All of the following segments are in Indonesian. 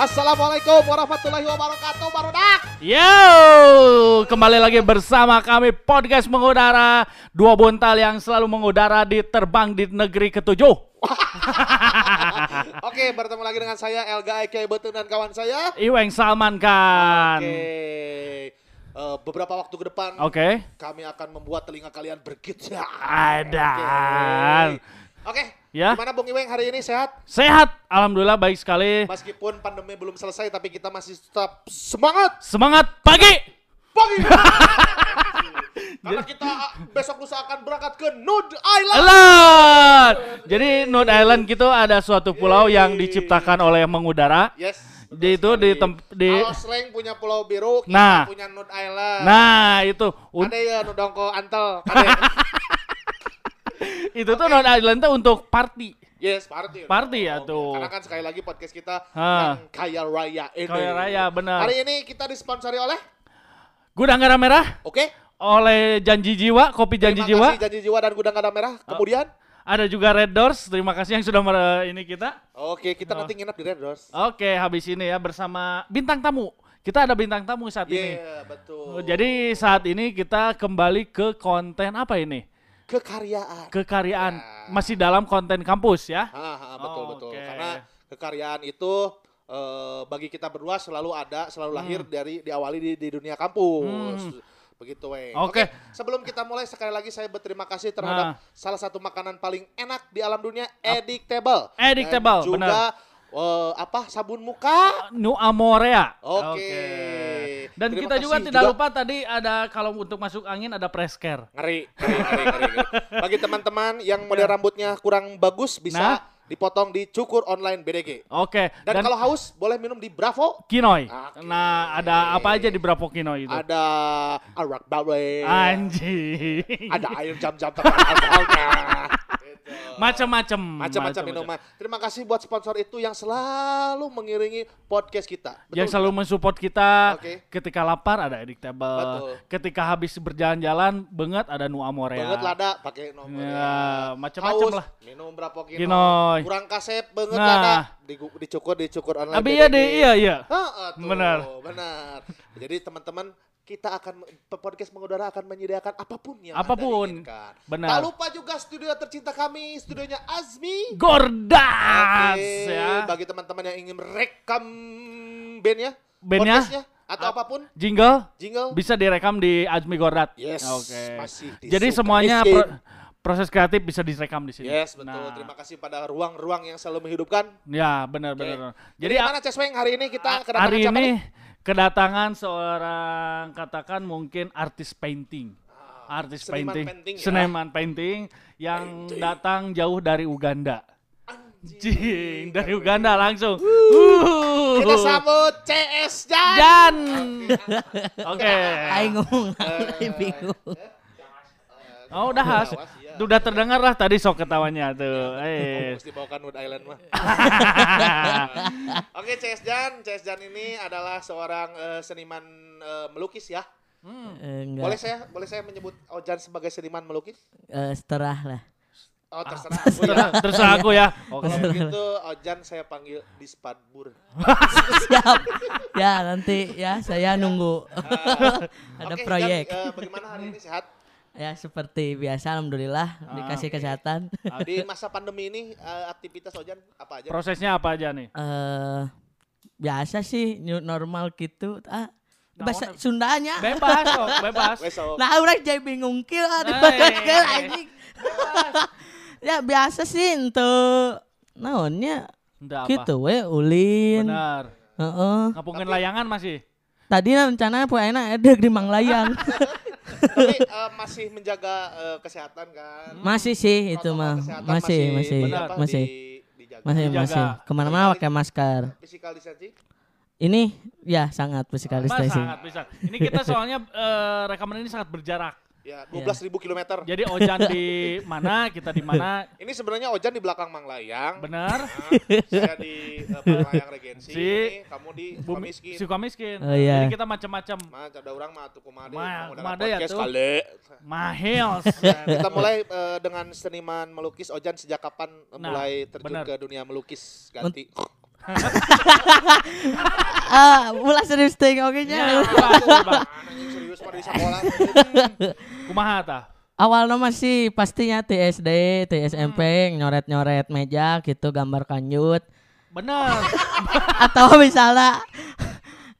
Assalamualaikum warahmatullahi wabarakatuh, Barudak. Yo, kembali lagi bersama kami podcast mengudara dua bontal yang selalu mengudara di terbang di negeri ketujuh. Oke, bertemu lagi dengan saya Elga Eke Betun dan kawan saya. Iweng Salman kan. Oke. Eh, beberapa waktu ke depan Oke. kami akan membuat telinga kalian bergejak. Ada. Oke. Ya. Gimana Bung Iweng hari ini sehat? Sehat, alhamdulillah baik sekali. Meskipun pandemi belum selesai tapi kita masih tetap semangat Semangat pagi. pagi. Karena kita ah, besok lusa akan berangkat ke Nude Island. Island. Jadi Nude Island gitu ada suatu pulau yang diciptakan oleh mengudara. Yes. Di itu di tem- di Kalau Slang punya Pulau Biru, kita Nah. punya Nude Island. Nah, itu Ada ya Nudongko Antel. Itu tuh Nude Island tuh untuk party. yes, party. Party ya Oke, tuh. Karena kan sekali lagi podcast kita yang kaya raya ini. Kaya raya, benar. Hari ini kita disponsori oleh, Gudang Garam Merah oke. oleh Janji Jiwa, kopi Janji Terima Jiwa. kasih Janji Jiwa dan Gudang Garam Merah. Kemudian, Ada juga Red Doors. Terima kasih yang sudah mere- ini kita. oke kita Oh. nanti nginep di Red Doors. Oke, habis ini ya bersama bintang tamu. Kita ada bintang tamu saat Iya, ini. betul. Oh, Jadi saat ini kita kembali ke konten apa ini? Kekaryaan. Kekaryaan. Ya. Masih dalam konten kampus ya. Ah, ah, betul Oh, betul. oke. Karena kekaryaan itu eh, bagi kita berdua selalu ada, selalu lahir dari diawali di, di dunia kampus. Hmm. Begitu, weh. Oke. Sebelum kita mulai sekali lagi saya berterima kasih terhadap Nah. salah satu makanan paling enak di alam dunia, Edictable. Edictable, Dan juga benar. eh, apa? Sabun muka. Nu Amorea. Oke. Dan Terima kita juga tidak juga. lupa tadi ada kalau untuk masuk angin ada press care. Ngeri, ngeri, ngeri, ngeri, ngeri. Bagi teman-teman yang model rambutnya kurang bagus bisa Nah. dipotong di Cukur Online BDG. Oke. Dan, kalau haus boleh minum di Bravo. Kinoi. Oke. Nah, ada apa aja di Bravo Kinoi itu? Ada arak bawang. Anjing. Ada air jam-jam. Gitu. Macam-macam. Macam-macam minuman. Terima kasih buat sponsor itu yang selalu mengiringi podcast kita. Yang Betul? selalu mensupport kita. Oke. Ketika lapar ada Edictable. Betul. Ketika habis berjalan-jalan benget ada Nu Amorea. Banget lada pakai nomor. Ya, macam-macam lah. Minum berapa kilo. Kinoi. Kurang kasep banget Nah. lada. Digu- dicukur dicukur online. Iya BDG. deh, iya iya. Heeh, Benar. Benar. Jadi teman-teman kita akan podcast mengudara akan menyediakan apa pun yang Apa pun. Anda inginkan. Benar. Tak lupa juga studio tercinta kami, studionya Azmi. Gordas Oke, ya. bagi teman-teman yang ingin merekam bandnya, Bandnya? podcastnya, atau Ap- apa pun, Jingle jingle. bisa direkam di Azmi Gordat. Yes, Oke. masih di Jadi semuanya pro- proses kreatif bisa direkam di sini. Yes, betul. Nah, Terima kasih pada ruang-ruang yang selalu menghidupkan. Ya, benar Oke. benar. Jadi, Jadi mana Cesweng hari ini kita a- kedatangan hari ini nih? Kedatangan seorang katakan mungkin artis painting. Artis Ah, seniman painting, painting ya. seniman painting yang datang jauh dari Uganda. Anjing, dari Uganda langsung. Uh. Kita sambut CS Jan. Jan. Oke. Aing ngomong aing bingung. Oh, udah has. Udah terdengar lah tadi sok ketawanya tuh. Eh. Mesti bawakan Wood Island mah. Oke, CS Jan. CS Jan ini adalah seorang eh, seniman eh, melukis ya. Eh, Enggak. Boleh saya boleh saya menyebut Ojan sebagai seniman melukis? Eh, setelah lah. Oh, terserah aku ya. Terserah, terserah aku ya. Oke. Kalau begitu Ojan saya panggil Dispadbur. Siap. Ya, nanti ya saya nunggu. Ada Oke, proyek. Jan, eh, bagaimana hari ini sehat? Ya, seperti biasa alhamdulillah dikasih kesehatan. Di masa pandemi ini eh, aktivitas Ojan apa aja? Prosesnya apa aja nih? Eh biasa sih new normal gitu. Ah, bahasa Naon? Sundanya. Bebas kok, bebas. Besok. Nah, orang jadi bingung ah, di Hey. anjing. Ya biasa sih untuk naonnya gitu we ulin. Benar. Heeh. Ngapungin layangan masih. Tadi rencana poena edek di Manglayang. Tapi eh, masih menjaga eh, kesehatan kan? masih sih itu mah. Masih, masih, benar, apa, masih. di-. Masih, Dijaga. masih. Ke mana-mana pakai masker. Physical distancing? Ini ya sangat physical Mas, distancing. sangat bisa. Ini kita soalnya eh, rekaman ini sangat berjarak. Ya, 12.000 kilometer. Jadi Ojan di mana, kita di mana. Ini sebenarnya Ojan di belakang Manglayang. Benar. Nah, saya di uh, Manglayang Regensi. Si ini kamu di Bumi Miskin. suka miskin. Oh, iya. Jadi kita macam-macam. Mah, ada orang mah tuh kumade. Ma- kumade ya podcast tuh. kali. Mahils. Nah, kita mulai eh, dengan seniman melukis Ojan sejak kapan Nah, mulai terjun benar. ke dunia melukis ganti? Ah, mulai serius ting oke nya. Ya, serius pada di sekolah. Kumaha tah? Awalnya masih pastinya TSD, TSMP Hmm. nyoret-nyoret meja gitu gambar kanjut Bener. atau misalnya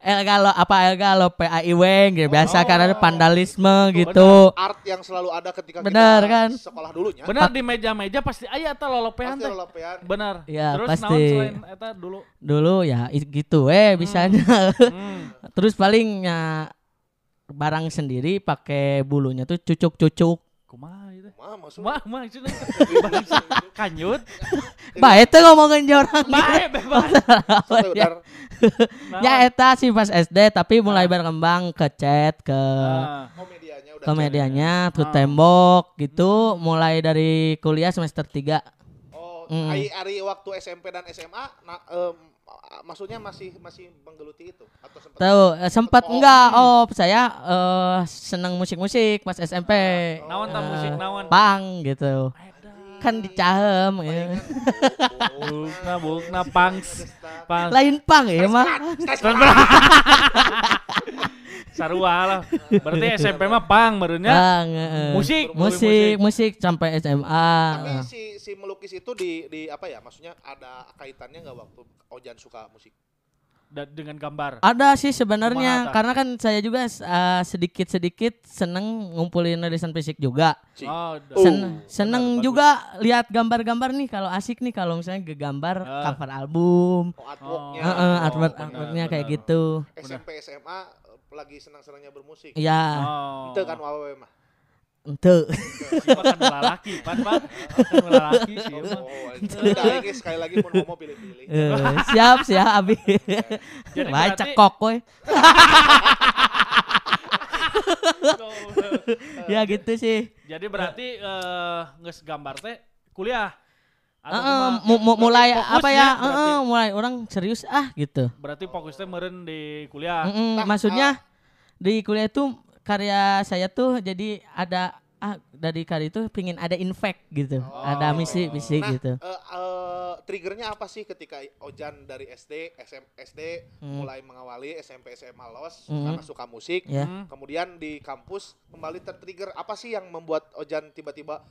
El Galo apa El Galo PAI Weng gitu biasa Oh. karena ada vandalisme gitu. Art yang selalu ada ketika Bener, kita kan? sekolah dulunya. Bener di meja-meja pasti aya eta lolopehan Pasti teh. lolopean. Bener. Ya, Terus pasti. naon selain eta dulu? Dulu ya gitu eh bisanya. Hmm. Terus palingnya barang sendiri pakai bulunya tuh cucuk-cucuk. Kumaha itu? Mah, mah itu bangsa kanyut. Bah itu ngomongin orang. Bae bebas. Ya eta sih pas SD tapi mulai berkembang ke chat ke Ah. Komedianya udah ke medianya ke Ah. tembok gitu. Mulai dari kuliah semester 3 Oh, Mm. ari, ari waktu SMP dan SMA na, em, maksudnya masih masih menggeluti itu? Atau sempat tahu eh, sempat Oh. enggak. oh saya eh, seneng musik-musik pas SMP Naon tah musik Eh, naon? pang gitu kan dicahem ya. Bukna bukna pangs. Pangs. lain pang ya mah Sarua lah. Berarti SMP mah pang barunya. Pang, eh. Musik. musik musik sampai SMA Tapi si si melukis itu di di apa ya? Maksudnya ada kaitannya nggak waktu Ojan suka musik? Da- dengan gambar. Ada sih sebenarnya karena kan saya juga eh, sedikit-sedikit seneng ngumpulin rilisan fisik juga. Oh, da- Sen- Oh, seneng benar, juga lihat gambar-gambar nih kalau asik nih kalau misalnya gegambar Ah. cover album. Oh, artworknya. Heeh, Oh, artwork benar, artworknya kayak benar. gitu. SMP SMA eh, lagi senang-senangnya bermusik. Iya, Oh. Itu kan wawe mah. Ente. Kan lalaki, pan pan. Kan lalaki sih mah. Oh, sekali lagi mau pilih-pilih. Eh, siap siap abi. Jadi Wah, berarti- cekok we. ya gitu sih. Jadi berarti eh geus gambar teh kuliah. Heeh, mulai apa ya, ya? mulai orang serius ah gitu. Berarti fokusnya meren di kuliah. Nah, maksudnya di kuliah itu karya saya tuh jadi ada ah dari karya itu pingin ada infect gitu, ada misi misi Nah, gitu. eh, eh, triggernya apa sih ketika Ojan dari SD, SM, SD Hmm. mulai mengawali SMP, SMA los Hmm. karena suka musik, Ya. Hmm. kemudian di kampus kembali tertrigger apa sih yang membuat Ojan tiba-tiba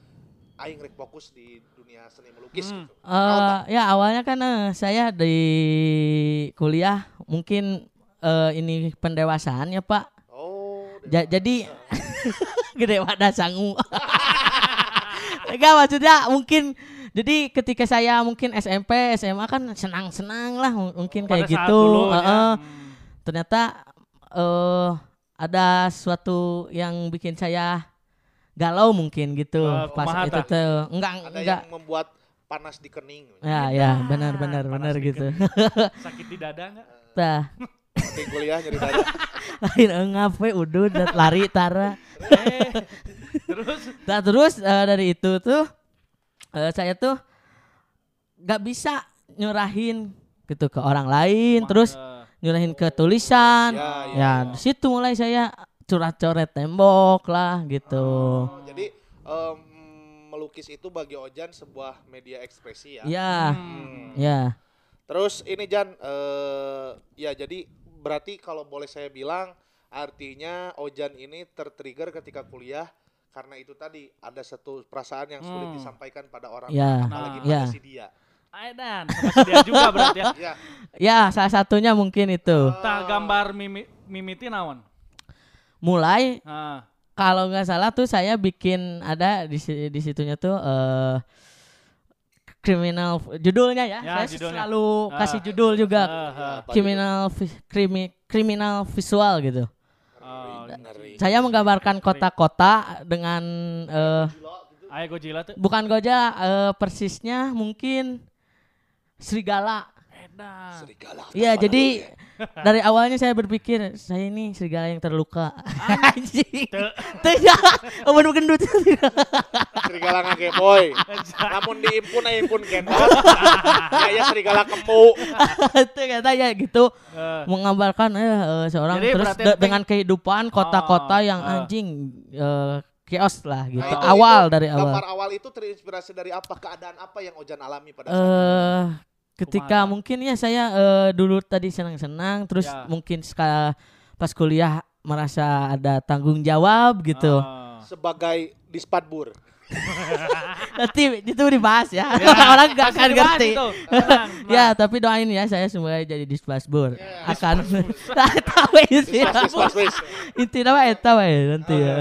aing rek fokus di dunia seni melukis Hmm. gitu. Eh, ya awalnya kan eh, saya di kuliah mungkin eh, ini pendewasaan ya Pak. Ja- jadi gede wadah sangu. Enggak maksudnya mungkin jadi ketika saya mungkin SMP, SMA kan senang-senang lah mungkin Pada kayak saat gitu. dulu ya. Heeh. Hmm. Ternyata eh ada suatu yang bikin saya galau mungkin gitu Eh, pas itu tuh. Enggak ada enggak. yang membuat panas di kening. Ya ya benar benar benar gitu. Sakit di dada enggak? Tah Nanti kuliah dada. lain engap we udud dat lari tara. Eh, terus Nah terus eh, dari itu tuh eh, saya tuh nggak bisa nyurahin gitu ke orang lain, terus eh, nyurahin ke tulisan. Ya, Ya, ya. di situ mulai saya curhat-coret tembok lah gitu. Oh, jadi em, melukis itu bagi Ojan sebuah media ekspresi ya. Ya, hmm. ya. Terus ini Jan, eh ya jadi berarti kalau boleh saya bilang artinya Ojan ini tertrigger ketika kuliah karena itu tadi ada satu perasaan yang sulit Hmm. disampaikan pada orang Ya. apalagi pada Ya. si dia. Sama si dia juga berarti ya. Ya, Ya, salah satunya mungkin itu. Tah gambar mimi, mimiti naon? Mulai Nah, kalau nggak salah tuh saya bikin ada di di situnya tuh eh kriminal judulnya ya. Ya, saya judulnya. selalu Ah. kasih judul juga. eh. apa kriminal vi- krimi, kriminal visual gitu. Oh, gitu? Ngeri. Saya menggambarkan kota-kota dengan eh Ayo Godzilla tuh. bukan Goja eh, persisnya mungkin serigala. Edan. Serigala. Iya, jadi ya? dari awalnya saya berpikir saya ini serigala yang terluka. Anjing. Teu ya. Oh, gendut. serigala ngage boy. Namun diimpun aya impun gendot. Kayak serigala kemu. Itu katanya gitu Eh, menggambarkan eh, eh, seorang Jadi terus de- dengan kehidupan kota-kota Oh, yang ah. anjing eh, chaos lah gitu. Nah, itu- awal itu dari awal. Gambar awal itu terinspirasi dari apa? Keadaan apa yang Ojan alami pada saat itu? Ketika Kumaha? mungkin ya saya eh, dulu tadi senang-senang terus Ya. mungkin sekali pas kuliah merasa ada tanggung jawab gitu. Ah. Sebagai dispadbur. Nanti itu dibahas ya. Ya, Orang gak akan ngerti. itu. Tenang, ya, tapi doain ya saya semoga jadi dispasbur. Ya. Akan tahu isi. Dispas, dispas, wis. Inti nama eta wae nanti ya.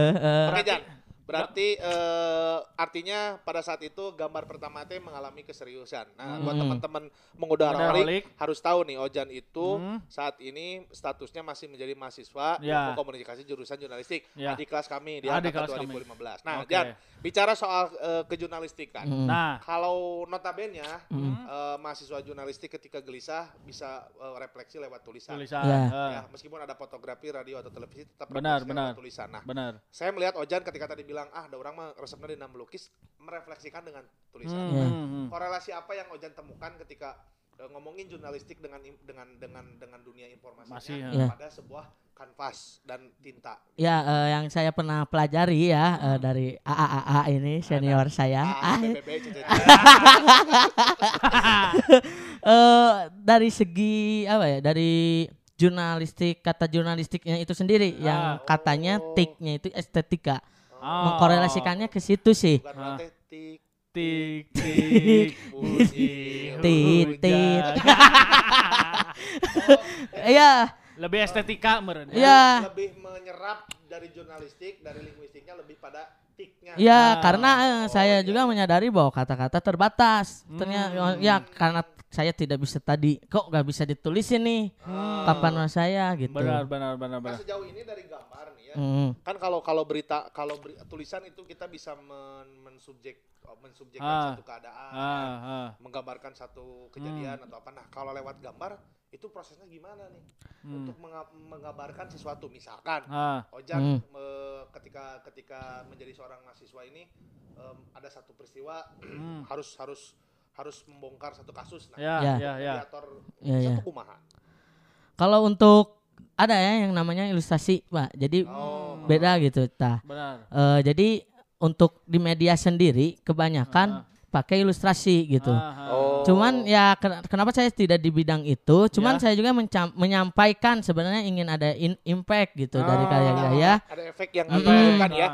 Oke Jan, berarti eh, artinya pada saat itu gambar pertama teh mengalami keseriusan. Nah, buat Hmm. teman-teman mengudara Holik. harus tahu nih Ojan itu Hmm. saat ini statusnya masih menjadi mahasiswa Ya. ilmu komunikasi jurusan jurnalistik Ya. di kelas kami di Ah, di angkatan kelas kami. 2015. Nah, Oke. Jan, bicara soal eh, kejurnalistikan. mm. Nah, Kalau notabene Hmm. eh, mahasiswa jurnalistik ketika gelisah bisa eh, refleksi lewat tulisan. tulisan. Ya. eh, Ya, meskipun ada fotografi, radio atau televisi tetap Benar, benar. lewat tulisan. Nah, Benar. saya melihat Ojan ketika tadi bilang ah ada orang mah resepnya di melukis merefleksikan dengan tulisan. Hmm, Ya. hmm, hmm. Korelasi apa yang Ojan temukan ketika eh, ngomongin jurnalistik dengan dengan dengan dengan dunia informasinya Masih, ya. pada sebuah kanvas dan tinta. Ya, eh, yang saya pernah pelajari ya eh, dari AAAA ini senior saya. Ah, Ah, eh, dari segi apa ya? Dari jurnalistik kata jurnalistiknya itu sendiri yang katanya Oh. tiknya itu estetika. Oh. Mengkorelasikannya ke situ sih. Bukan Ah. tik tik tik tit. hujan. Iya, Lebih estetika meren. Iya. lebih menyerap dari jurnalistik dari linguistiknya lebih pada tiknya. ya Ah. karena eh, Oh, saya iya, juga iya. menyadari bahwa kata-kata terbatas. Ternyata Hmm. ya karena saya tidak bisa tadi kok gak bisa ditulisin nih Hmm. kapan saya gitu. Benar, benar, benar, Nah, benar. sejauh ini dari gambar nih ya. Hmm. Kan kalau kalau berita kalau beri- tulisan itu kita bisa men, mensubjek mensubjekkan Ah. satu keadaan, Ah, ah. menggambarkan satu kejadian atau apa. Nah, kalau lewat gambar itu prosesnya gimana nih? Hmm. Untuk menggambarkan sesuatu misalkan Ah, Ojan Hmm. me- ketika ketika menjadi seorang mahasiswa ini em, ada satu peristiwa Hmm. harus harus harus membongkar satu kasus. Nah, ya, Ya. ya, ya. mediator Ya, ya. satu kumaha. Kalau untuk ada ya yang namanya ilustrasi, Pak. Jadi Oh. beda gitu, tah. Benar. Eh, jadi untuk di media sendiri kebanyakan pakai ilustrasi gitu. Ah. Oh. Cuman ya ken- kenapa saya tidak di bidang itu? Cuman Ya. saya juga mencam- menyampaikan sebenarnya ingin ada in- impact gitu dari Ah. karya-karya. Ada efek yang Mm-mm. ditunjukkan ya.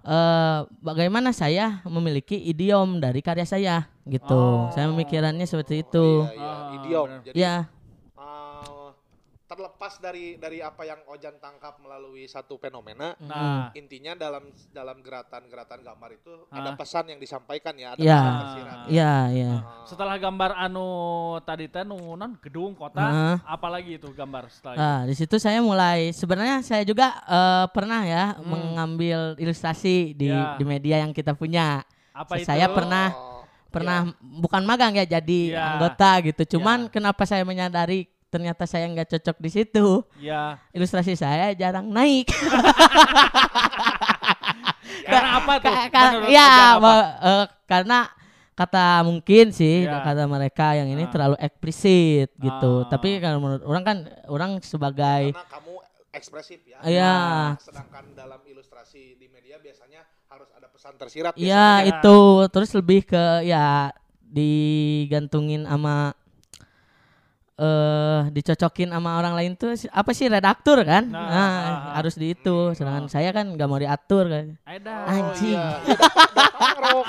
Eh bagaimana saya memiliki idiom dari karya saya gitu. Oh. Saya memikirannya seperti itu. Iya, iya, Ah, idiom. Jadi Ya, terlepas dari dari apa yang Ojan tangkap melalui satu fenomena, Nah, intinya dalam dalam geratan-geratan gambar itu Ah. ada pesan yang disampaikan ya, ada Ya. pesan tersirat. ya, ya. Ah. setelah gambar anu tadi teh nu non gedung kota, Ah. apalagi itu gambar setelah itu? Nah, di situ saya mulai sebenarnya saya juga eh, pernah ya Hmm. mengambil ilustrasi di Ya. di media yang kita punya. Apa itu? saya pernah Oh, Pernah bukan magang ya jadi Ya. anggota gitu. Cuman kenapa saya menyadari ternyata saya nggak cocok di situ. Ya. Ilustrasi saya jarang naik. Karena apa tuh? Ka- ya, apa? eh, karena kata mungkin sih Ya. kata mereka yang ini Ah. terlalu eksplisit gitu. Ah. Tapi kalau menurut orang kan orang sebagai karena kamu ekspresif ya. Iya. Nah, sedangkan dalam ilustrasi di media biasanya harus ada pesan tersirat. ya biasanya. itu terus lebih ke ya digantungin sama eh dicocokin sama orang lain tuh apa sih redaktur kan? Nah, Nah, ah, ah. harus di itu. Sedangkan saya kan nggak mau diatur kan. Ada. Oh, Anjing. iya. Ya, da- pangrok.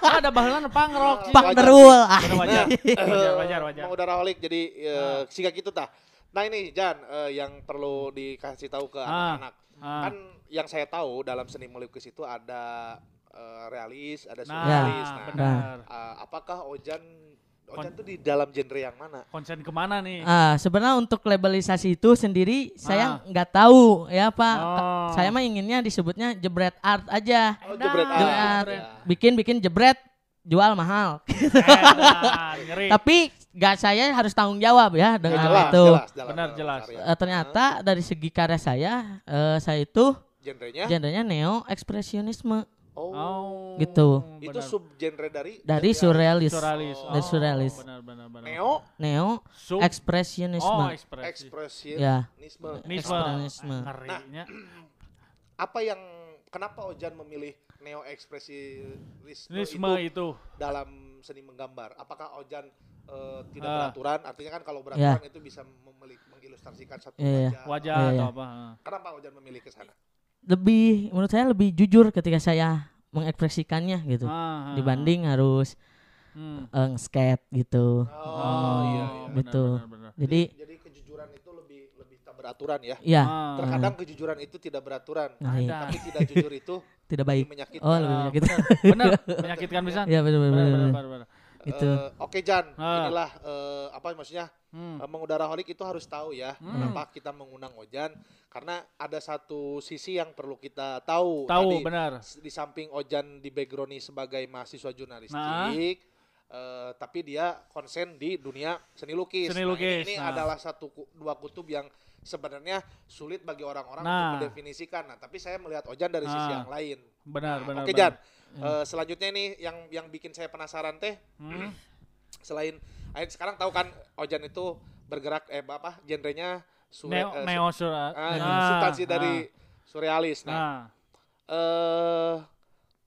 Ada baheula pangrok. Pak. Nerul. Ah. Wajar. Wajar, wajar, wajar. Mau udara holik jadi eh, siga gitu tah. Nah ini Jan eh, yang perlu dikasih tahu ke Ah. anak-anak. Ah. Kan yang saya tahu dalam seni melukis itu ada eh, realis, ada Nah, surrealis. Nah, benar. eh, apakah Ojan Ojan tuh di dalam genre yang mana? Konsen ke mana nih? Ah, sebenarnya untuk labelisasi itu sendiri saya Ah. nggak tahu ya Pak. Oh. Saya mah inginnya disebutnya jebret art aja. Oh, jebret art. Jebret. Ya. Bikin bikin jebret jual mahal. Ngeri. Tapi nggak saya harus tanggung jawab ya Ya, dengan jelas, itu. jelas, dalam- Benar, jelas. karya. Eh, ternyata dari segi karya saya, eh, saya itu genrenya genrenya neo ekspresionisme oh, Oh, Gitu. itu benar. sub genre dari dari surrealis. Surrealis. Dari surrealis. Benar, benar, benar. neo Neo Sub. ekspresionisme. Oh, ekspresi. ekspresionisme. ya, Nisme. ekspresionisme. Ngerinya. Apa yang kenapa Ojan memilih neo ekspresionisme Nisme itu itu. dalam seni menggambar? Apakah Ojan eh, tidak Ah. beraturan. Artinya kan kalau beraturan itu bisa mengilustrasikan satu Iya, iya. wajah. Wajah Iya, atau apa? ah. Kenapa Ojan memilih ke sana? Lebih menurut saya lebih jujur ketika saya mengekspresikannya gitu Ah, ah, dibanding harus Hmm. eh, skate gitu Oh, iya, iya. benar, Gitu. benar, benar. jadi Jadi kejujuran itu lebih lebih tak beraturan ya. ya Ah. Terkadang kejujuran itu tidak beraturan, Nah, iya. Tapi tidak jujur itu tidak lebih baik menyakitkan. oh lebih Ah, menyakitkan benar, menyakitkan bisa. ya benar benar Benar, benar, benar, benar. Itu. Eh, Oke Jan, Ah. inilah eh, apa maksudnya Hmm. eh, mengudara holik itu harus tahu ya Hmm. kenapa kita mengundang Ojan karena ada satu sisi yang perlu kita tahu. Tahu Tadi, benar. di samping Ojan di background sebagai mahasiswa jurnalistik, Nah. eh, tapi dia konsen di dunia seni lukis. Seni Nah, lukis, ini, ini nah. adalah satu ku- dua kutub yang sebenarnya sulit bagi orang-orang Nah. untuk mendefinisikan. Nah, tapi saya melihat Ojan dari sisi Nah. yang lain. Benar, Nah, benar. Oke benar. Jan, eh, selanjutnya nih yang yang bikin saya penasaran teh Hmm. selain sekarang tahu kan Ojan itu bergerak eh apa genrenya sure, Neo, eh, neo sur- ah, ah, substansi ah, dari surrealis. Nah, ah. eh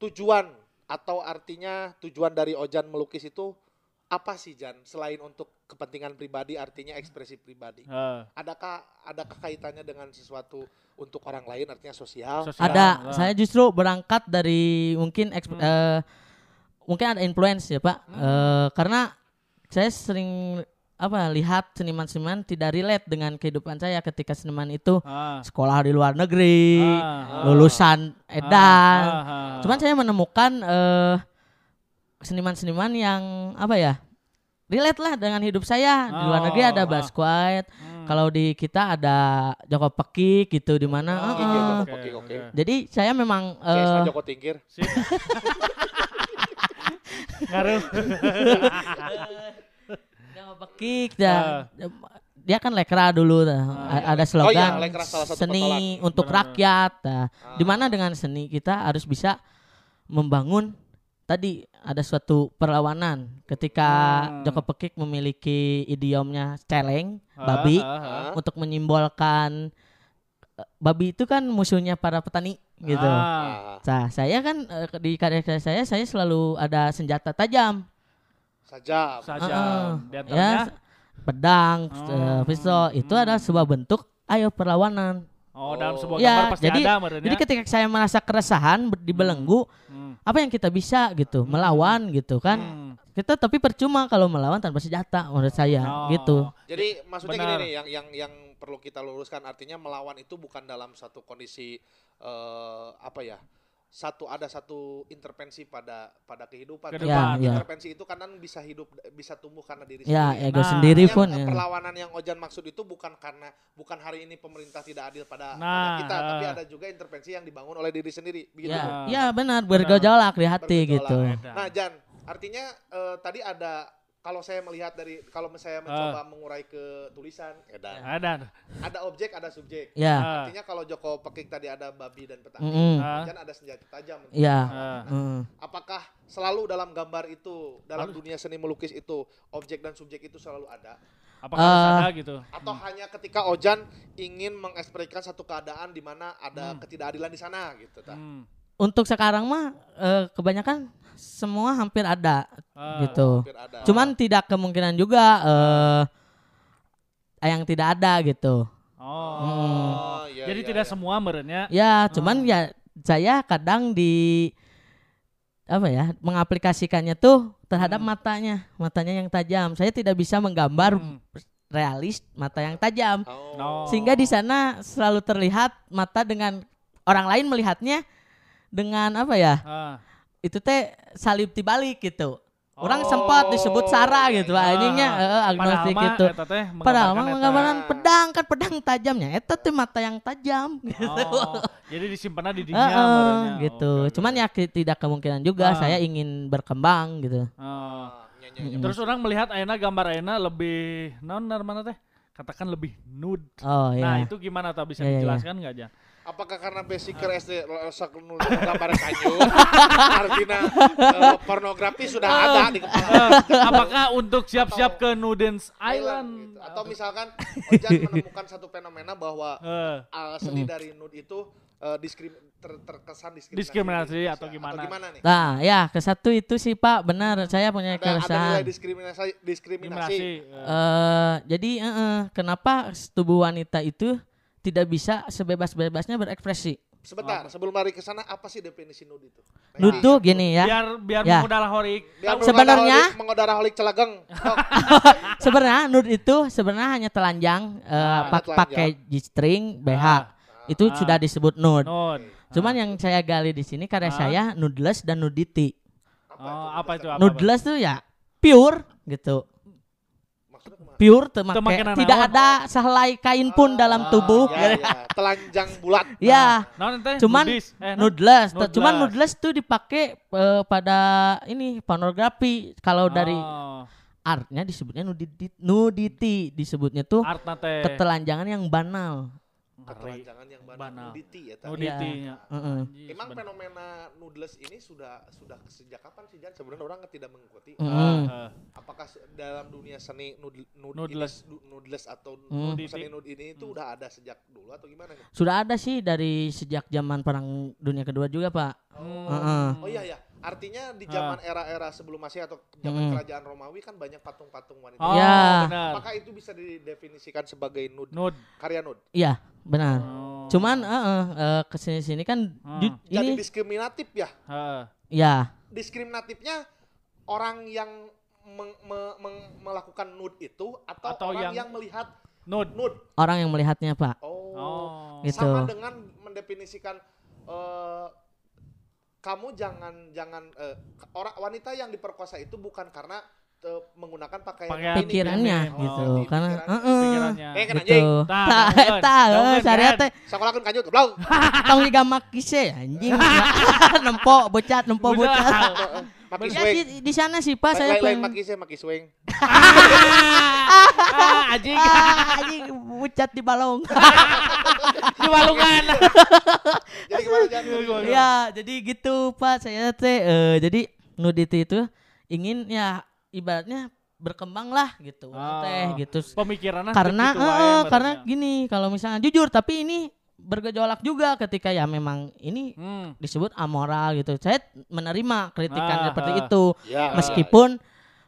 tujuan atau artinya tujuan dari Ojan melukis itu apa sih Jan selain untuk kepentingan pribadi artinya ekspresi pribadi? Ah. Adakah adakah kaitannya dengan sesuatu untuk orang lain artinya sosial? Sosial, ada ah. saya justru berangkat dari mungkin eksp- Hmm. eh, mungkin ada influence ya pak Eh, karena saya sering apa lihat seniman-seniman tidak relate dengan kehidupan saya ketika seniman itu Ah. sekolah di luar negeri Ah. lulusan edan Ah, ah, ah. cuman saya menemukan eh, seniman-seniman yang apa ya relate lah dengan hidup saya di luar Oh, negeri ada ah. Basquiat Hmm. kalau di kita ada Joko Pekik gitu di mana Oh, eh, iya, eh. Joko Pekik, oke. jadi saya memang eh, Isma Joko Tingkir. Ngaruh. Joko Pekik ya. Dia kan lekra dulu dah. A- ada slogan Oh iya, Lekra salah satu seni pentolan. untuk Benar, rakyat. Nah, Ah. di mana dengan seni kita harus bisa membangun tadi ada suatu perlawanan ketika Hmm. Joko Pekik memiliki idiomnya celeng babi ah. Ah. untuk menyimbolkan eh, babi itu kan musuhnya para petani gitu. Ah. Ah, Nah, saya kan eh, di karya saya saya selalu ada senjata tajam. saja. Saja. Heeh. Di antaranya, ya pedang, Oh. eh, pistol itu adalah sebuah bentuk ayo perlawanan. Oh, dalam sebuah Ya, gambar pasti jadi- ada merenya. Jadi ketika saya merasa keresahan dibelenggu, Hmm. apa yang kita bisa gitu, melawan gitu kan. Hmm. Kita tapi percuma kalau melawan tanpa senjata menurut saya Oh. gitu. Jadi maksudnya Benar. gini nih yang yang yang perlu kita luruskan artinya melawan itu bukan dalam satu kondisi eh, apa ya? Satu ada satu intervensi pada pada kehidupan. Kehidupan, Ya, ya. Intervensi itu kan bisa hidup bisa tumbuh karena diri Ya, sendiri. ego Nah, sendiri Yang pun ya. perlawanan yang Ojan maksud itu bukan karena bukan hari ini pemerintah tidak adil pada, pada Nah, kita, tapi ah. ada juga intervensi yang dibangun oleh diri sendiri. Begitu. Ya, Bu. ya benar bergejolak di hati Bergejolak. gitu. Nah, Jan, artinya eh, tadi ada kalau saya melihat dari kalau saya mencoba mengurai ke tulisan, edan. Ada. Ada objek, ada subjek. Ya. Ah. Artinya kalau Joko Pekik tadi ada babi dan petani. Ah. Jan ada senjata tajam. Ya. Ah. Mm. Apakah selalu dalam gambar itu, dalam dunia seni melukis itu, objek dan subjek itu selalu ada? Apakah harus Ah. ada gitu? Atau hanya ketika Ojan ingin mengekspresikan satu keadaan di mana ada ketidakadilan di sana gitu? tah? Hmm. Untuk sekarang mah eh, kebanyakan semua hampir ada Ah. gitu. Hampir ada. Cuman tidak kemungkinan juga eh yang tidak ada gitu. Oh. Oh, iya, Jadi iya, tidak iya. semua merenya. Ya, cuman Oh. ya saya kadang di apa ya mengaplikasikannya tuh terhadap Hmm. matanya, matanya yang tajam. Saya tidak bisa menggambar Hmm. realis mata yang tajam, Oh. No. sehingga di sana selalu terlihat mata dengan orang lain melihatnya dengan apa ya? Ah. Itu teh salib dibalik gitu. Orang Oh, sempat disebut Sarah iya, gitu, iya. anjingnya eh, agnostik gitu. Padahal mah menggambarkan eta. menggambaran pedang kan pedang tajamnya, eta teh mata yang tajam gitu. Oh, jadi disimpannya di dinya Heeh, merenya. gitu. Oke. Cuman ya tidak kemungkinan juga Ah. saya ingin berkembang gitu. Oh. Iya, iya, iya. Terus orang melihat Aina gambar Aina lebih non mana teh? Katakan lebih nude. Oh Nah, ya. itu gimana tuh bisa Iya, iya, iya. dijelaskan nggak aja? Apakah karena basic ke SD sak nulis gambar kanyu? Artinya eh, pornografi sudah ada di kepala. Apakah untuk siap-siap ke Nudens Island Island? gitu. Atau misalkan Ojan menemukan satu fenomena bahwa Eh, uh, seni dari nude itu uh, diskrim ter- terkesan diskriminasi, atau gimana? nih? Nah, ya ke satu itu sih Pak, benar. Saya punya Ada, ada nilai keresahan. diskriminasi diskriminasi. Diskriminasi. Eh, jadi eh, eh, kenapa tubuh wanita itu tidak bisa sebebas-bebasnya berekspresi? Sebentar, sebelum lari ke sana apa sih definisi nude itu? Nah, Nude tuh gini ya. Biar biar Ya. mengudara horik. Biar Sebenarnya- mengodaraholic- mengodaraholic celageng. Sok. Sebenarnya nude itu sebenarnya hanya telanjang eh, Ah, pak- telanjang. pakai G-string, BH. Ah. Itu Ah. sudah disebut nude. Nude. Cuman yang saya gali di sini karya Ah. saya nudeless dan nudity. Oh, apa itu? Apa, apa? Nudeless tuh ya pure gitu. Pure tuh Teu make- make nanaon. tidak ada sehelai kain pun dalam tubuh. Ya, ya. Telanjang bulat. Ya, Naon teh? cuman Nudis. Eh, naon? nudeless. Tuh, Cuman Nudeless. nudeless tuh dipakai eh, pada ini pornografi. Kalau dari Oh, artnya disebutnya nudity, nudity disebutnya tuh ketelanjangan yang banal. Ngeri. Ketelanjangan yang Banal. banal. Nudity ya. tadi. Nudity-nya. Heeh. Anjing, Emang sebenarnya. fenomena nudeless ini sudah sudah sejak kapan sih Jan? Sebenarnya orang tidak mengikuti. Ah, ah. Apakah dalam dunia seni nude, nude Nudeless. ini- nu- nudeless atau Mm. seni nude ini itu udah ada sejak dulu atau gimana? Sudah ada sih dari sejak zaman perang dunia kedua juga, Pak. Hmm. Heeh. Oh iya ya. Artinya di zaman era-era sebelum Masehi atau zaman Mm. kerajaan Romawi kan banyak patung-patung wanita. Oh, Ya. benar. Apakah itu bisa didefinisikan sebagai nude, Nude. karya nude? Iya, benar. Oh. Cuman heeh, eh, ke sini sini kan Hmm. ju- Jadi ini diskriminatif ya. Heeh. ya Diskriminatifnya orang yang meng- me- meng- melakukan nude itu atau, Atau orang yang- yang, melihat Nude. nude. orang yang melihatnya, Pak. Oh. Oh. Gitu. Sama dengan mendefinisikan eh, kamu jangan jangan eh, orang wanita yang diperkosa itu bukan karena eh, menggunakan pakaian, Pakaian ini, Pikirannya Oh, gitu. di Karena pikirannya. heeh. Pikirannya. Eh, kan Gitu. anjing. Tah, Tah, heuh saria kan? teh Sakolakeun kanjut goblok. tong giga makise anjing. nempo becat, nempo Udah. becat. Maki Ya swing. sih di sana sih Pak saya Lain pengen maki saya maki swing. Ah, anjing. Ah, anjing becat di balong. Di balungan. Jadi gimana Jan? ya, jadi gitu Pak. Saya teh eh, jadi nudity itu ingin ya ibaratnya berkembang lah gitu. Ah. Teh gitu. Pemikirannya Karena gitu eh, barunya. karena gini, kalau misalnya jujur tapi ini bergejolak juga ketika ya memang ini Hmm. disebut amoral gitu. Saya menerima kritikan Ah, seperti ah. itu. Ya. Meskipun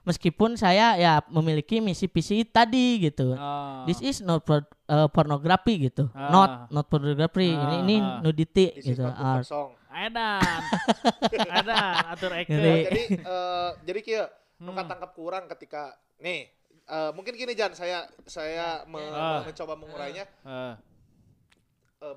meskipun saya ya memiliki misi visi tadi gitu. Ah. This is not por- uh, pornography gitu. Ah. Not not pornography. Ah, ini ini ah. nudity This is gitu. not art. song. Edan. Edan atur eke. jadi eh, jadi kia Hmm. nuka tangkap kurang ketika nih eh, mungkin gini Jan saya saya me- Ah. mencoba mengurainya Eh, eh,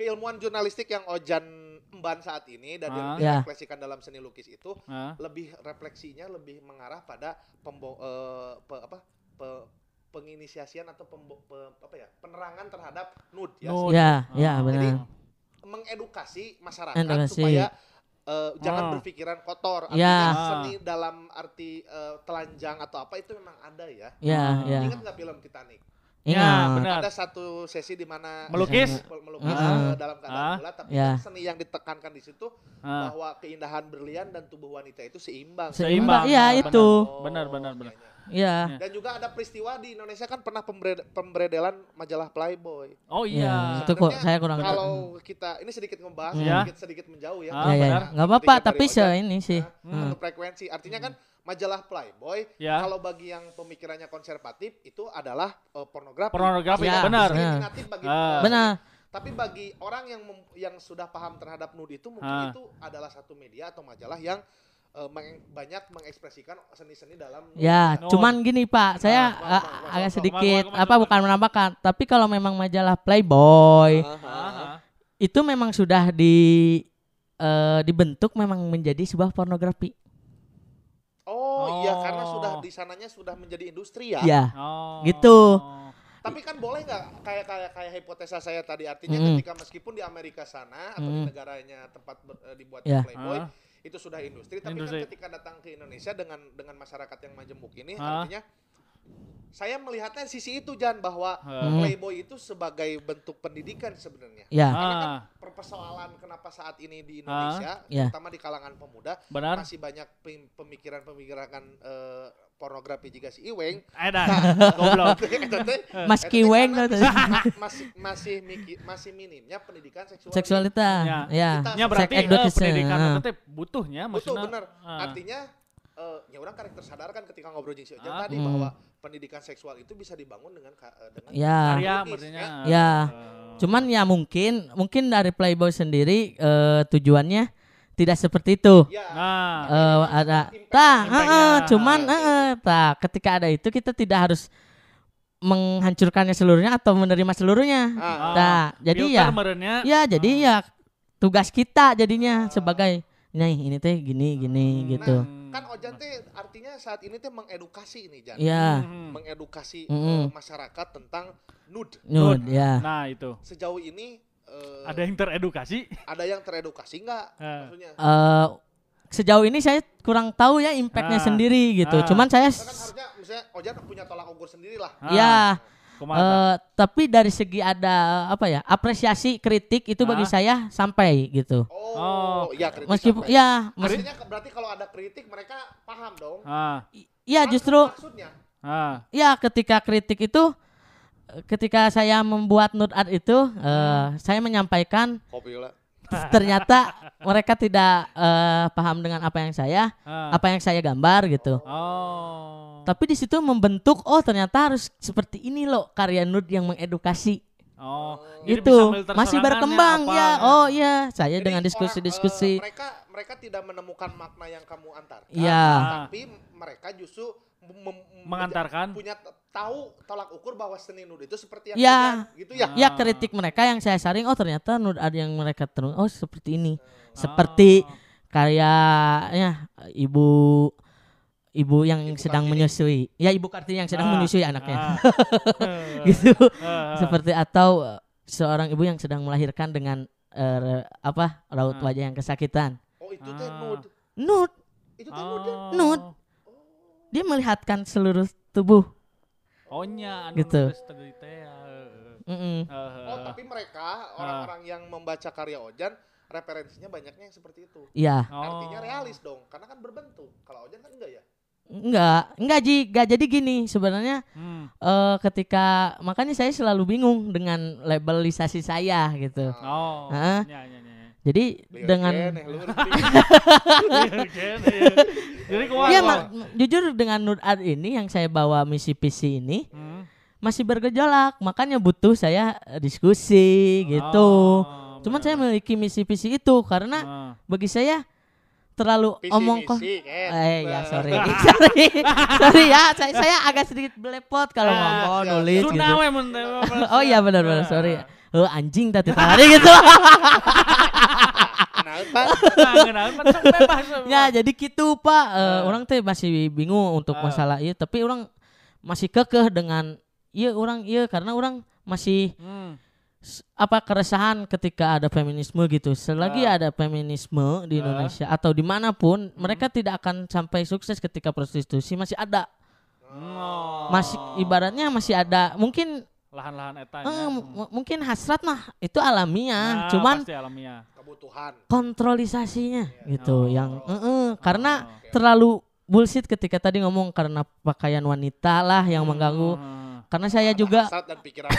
keilmuan jurnalistik yang Ojan emban saat ini dan Ah. Ya. direfleksikan dalam seni lukis itu eh. lebih refleksinya lebih mengarah pada pembo eh, pe- apa pe- penginisiasian atau pembo- pe- apa ya penerangan terhadap nude ya Nude. Ya, ya Ah. benar. mengedukasi masyarakat Edukasi. supaya eh, jangan Ah. berpikiran kotor Ya. artinya Ah. seni dalam arti eh, telanjang atau apa itu memang ada ya Ya, Ah. ya. ingat nggak film Titanic Ya, Ingat. benar. ada satu sesi di mana Melukis? melukis Ah. eh, dalam keadaan Ah. bulat tapi Ya. kan seni yang ditekankan di situ Ah. bahwa keindahan berlian dan tubuh wanita itu seimbang Seimbang. Iya, Ah, itu. Oh, Benar, benar, benar. iya, iya. Ya. dan juga ada peristiwa di Indonesia kan pernah pembered- pemberedelan majalah Playboy Oh Ya, iya. itu kok saya kurang kalau kita ini sedikit ngebahas Ya. sedikit sedikit menjauh ya Ah, ya, ya, benar. nggak apa-apa, tapi se ini sih. Nah, Hmm. satu frekuensi. Artinya kan majalah Playboy Ya. kalau bagi yang pemikirannya konservatif itu adalah eh, pornografi. Pornografi, Ya, benar. Diskriminatif bagi eh, Benar. Tapi bagi orang yang mem- yang sudah paham terhadap nude itu mungkin Ah. itu adalah satu media atau majalah yang eh, meng- banyak mengekspresikan seni-seni dalam. Ya, cuman gini Pak, saya Maaf, maaf, uh, maaf, agak maaf, sedikit maaf, maaf, apa bukan menambahkan, tapi kalau memang majalah Playboy ah. Ah, itu memang sudah di eh, dibentuk memang menjadi sebuah pornografi. Oh, iya Oh. karena sudah di sananya sudah menjadi industri ya. Ya, Oh. Gitu. Tapi kan boleh nggak kayak kayak kayak hipotesa saya tadi artinya Mm. ketika meskipun di Amerika sana atau di Mm. negaranya tempat ber- eh, dibuat Ya. Playboy Ah. itu sudah industri tapi Industri. kan ketika datang ke Indonesia dengan dengan masyarakat yang majemuk ini Ah. artinya saya melihatnya sisi itu Jan bahwa Hmm. Playboy itu sebagai bentuk pendidikan sebenarnya. Ya. Karena kan Ah, persoalan kenapa saat ini di Indonesia, Ya. terutama di kalangan pemuda, benar. masih banyak pem- pemikiran-pemikiran eh, pornografi jika si Iweng. Edan, goblok. Eta teh- Mas eta teh Kiweng tuh. ma- masih masih masih minimnya pendidikan seksual. Seksualitas. Ya. Ya. Kita- Nya berarti eh, pendidikan ah. itu teh butuhnya maksudnya. benar. ah. Artinya eh, ya orang karek tersadarkan ketika ngobrol jeung si Ojang Ah. tadi Hmm. bahwa pendidikan seksual itu bisa dibangun dengan ka- eh, dengan Ya. Karya maksudnya. Ya. eh, Cuman ya mungkin mungkin dari Playboy sendiri eh, tujuannya tidak seperti itu. ya Nah, Eh, ada tah impactnya. heeh, cuman heeh, tah ketika ada itu kita tidak harus menghancurkannya seluruhnya atau menerima seluruhnya. Ah, ah, Nah, jadi ya merenya, ya jadi ah. ya tugas kita jadinya sebagai nih ini teh gini gini gitu. Hmm. kan Ojan teh artinya saat ini teh mengedukasi ini Jan. Ya, Hmm. Mengedukasi Mm-mm. eh, masyarakat tentang nude. nude ya. Nah, itu. Sejauh ini eh, Ada yang teredukasi. ada yang teredukasi nggak Ah. maksudnya? Eh sejauh ini saya kurang tahu ya impactnya Ah. sendiri gitu. Ah. Cuman saya Kan harusnya misalnya Ojan punya tolak ukur sendiri lah. Ah, ya eh, tapi dari segi ada apa ya apresiasi kritik itu bagi Ah. saya sampai gitu. Oh, iya kritik Meskipun sampai. ya mes- Artinya ke- berarti kalau ada kritik mereka paham dong. Ah, ya Maksud- justru maksudnya ah. ya ketika kritik itu ketika saya membuat nude art itu eh, saya menyampaikan kopi lah. ternyata mereka tidak eh, paham dengan apa yang saya ah. apa yang saya gambar gitu. Oh. Tapi di situ membentuk oh ternyata harus seperti ini loh karya nude yang mengedukasi. Oh, jadi Itu masih berkembang apa. ya. Oh iya, saya Jadi dengan orang, diskusi-diskusi. eh, mereka mereka tidak menemukan makna yang kamu antarkan. Iya. Tapi mereka justru Mengantarkan. punya tahu tolak ukur bahwa seni nude itu seperti yang Iya. kalian, gitu ya. Ya kritik mereka yang saya saring oh ternyata nude art yang mereka terus oh seperti ini. Seperti Oh. karyanya ibu ibu yang Ibu sedang Kartini. menyusui. Ya ibu Kartini yang sedang Ah, menyusui anaknya. ah. gitu. Ah, ah. Seperti atau eh, seorang ibu yang sedang melahirkan dengan eh, apa raut Ah. wajah yang kesakitan. Oh, itu teh Ah. nude. Nude, Itu teh nude. Oh. Nude. dia melihatkan seluruh tubuh. Oh nya, anu Gitu. ya. Eh, eh, Oh, tapi mereka orang-orang yang membaca karya Ojan referensinya banyaknya yang seperti itu. Iya. Oh. Artinya realis dong, karena kan berbentuk. Kalau Ojan kan enggak ya. Enggak, enggak Ji, enggak jadi gini sebenarnya Hmm. eh ketika makanya saya selalu bingung dengan labelisasi saya gitu. Oh. Hah? nya, nya, nya. Jadi Lihat dengan. Jadi kumaha? Iya, jujur dengan nude art ini yang saya bawa misi PC ini Hmm. masih bergejolak, makanya butuh saya diskusi gitu. Oh, Cuman benar, saya memiliki misi PC itu karena benar. bagi saya terlalu Visi omong kok. Eh ya sorry, sorry, sorry ya, saya, saya agak sedikit belepot kalau Ah, ngomong siap, nulis gitu. Oh iya benar-benar sorry. Oh anjing tadi tadi gitu. Sok bebas. ya jadi gitu pak. Eh, Ah. orang teh masih bingung untuk Ah. masalah itu, tapi orang masih kekeh dengan iya orang iya karena orang masih Hmm. Apa keresahan ketika ada feminisme gitu. Selagi Ah. ada feminisme di Ah. Indonesia atau di mana pun, mereka tidak akan sampai sukses ketika prostitusi masih ada. Oh. Masih ibaratnya masih ada. Mungkin lahan-lahan eta eh, nya. m- m- mungkin hasrat mah itu alamiah. Nah, Cuman pasti alamiah. Kebutuhan. kontrolisasinya gitu Oh. yang eh, eh, karena Oh. terlalu bullshit ketika tadi ngomong karena pakaian wanita lah yang mengganggu. Karena saya juga Hasrat dan pikiran.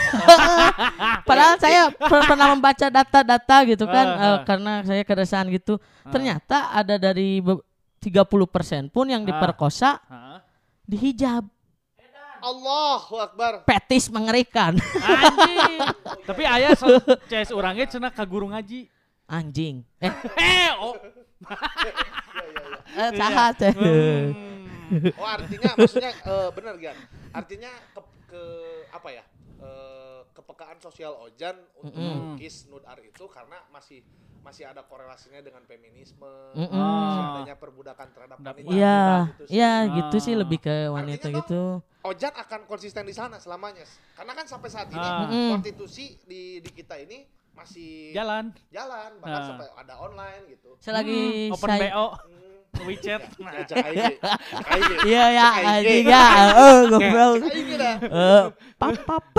Padahal saya per- pernah membaca data-data gitu kan eh, ah. karena saya keresahan gitu. Ah. Ternyata ada dari be- 30% pun yang diperkosa Hah? dihijab. Allahu Akbar. Petis mengerikan. Anjing. Tapi aya so, CS urang ge cenah ka guru ngaji. Anjing. Eh, Eh, oh. eh saha teh. Hmm. Oh artinya maksudnya eh, benar Gian. Artinya ke, ke apa ya? eh, kepekaan sosial Ojan untuk Mm-mm. melukis nude art itu karena masih masih ada korelasinya dengan feminisme, masih Ah. adanya perbudakan terhadap Dap- wanita. Iya, gitu sih. iya gitu sih Ah. lebih ke wanita Artinya gitu. Ojan akan konsisten di sana selamanya. Karena kan sampai saat ini Ah. Konstitusi di di kita ini masih Jalan. jalan bahkan Ah. sampai ada online gitu. Selagi Hmm, open saya BO. Hmm, WeChat. Ge. Iya ya, anjing ya. Eh, goblok. Eh, pap pap.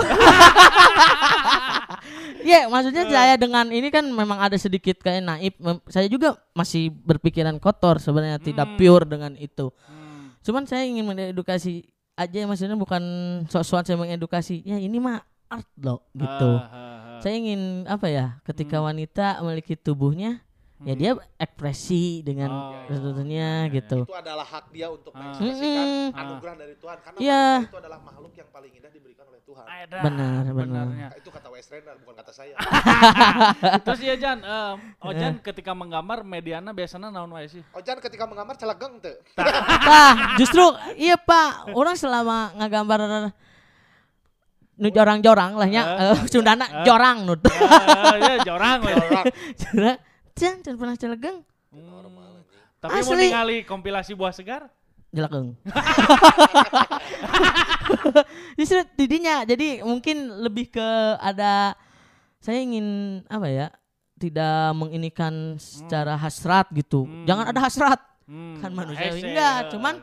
Ya, maksudnya saya dengan ini kan memang ada sedikit kayak naif. Mem- Saya juga masih berpikiran kotor sebenarnya tidak pure dengan itu. Hmm. Cuman saya ingin mengedukasi aja maksudnya bukan sok-sokan saya mengedukasi. Ya ini mah art loh gitu. Ah, ah, ah. Saya ingin apa ya? Ketika Hmm. wanita memiliki tubuhnya ya dia ekspresi dengan Oh, tentunya gitu. Itu adalah hak dia untuk Ah. mengekspresikan Mm-mm. anugerah dari Tuhan karena Iya. wanita itu adalah makhluk yang paling indah diberikan oleh Tuhan. Ada. Benar, benar. Benarnya. Itu kata Wes Renner bukan kata saya. Terus ya Jan, eh, Ojan ketika menggambar mediana biasanya naon wae sih? Ojan ketika menggambar celegeng teu. Nah, justru iya Pak, orang selama ngagambar nu jorang-jorang lah nya, eh, Sundana jorang nu. Ah, ya jorang. Orang Jorang. Can, can pernah celegeng. Hmm. Tapi mau Asli. ningali kompilasi buah segar? Jelekeng. Justru tidinya, jadi mungkin lebih ke ada saya ingin apa ya? Tidak menginikan secara hasrat gitu. Hmm. Jangan ada hasrat. Hmm. Kan manusiawi. hese, Enggak, cuman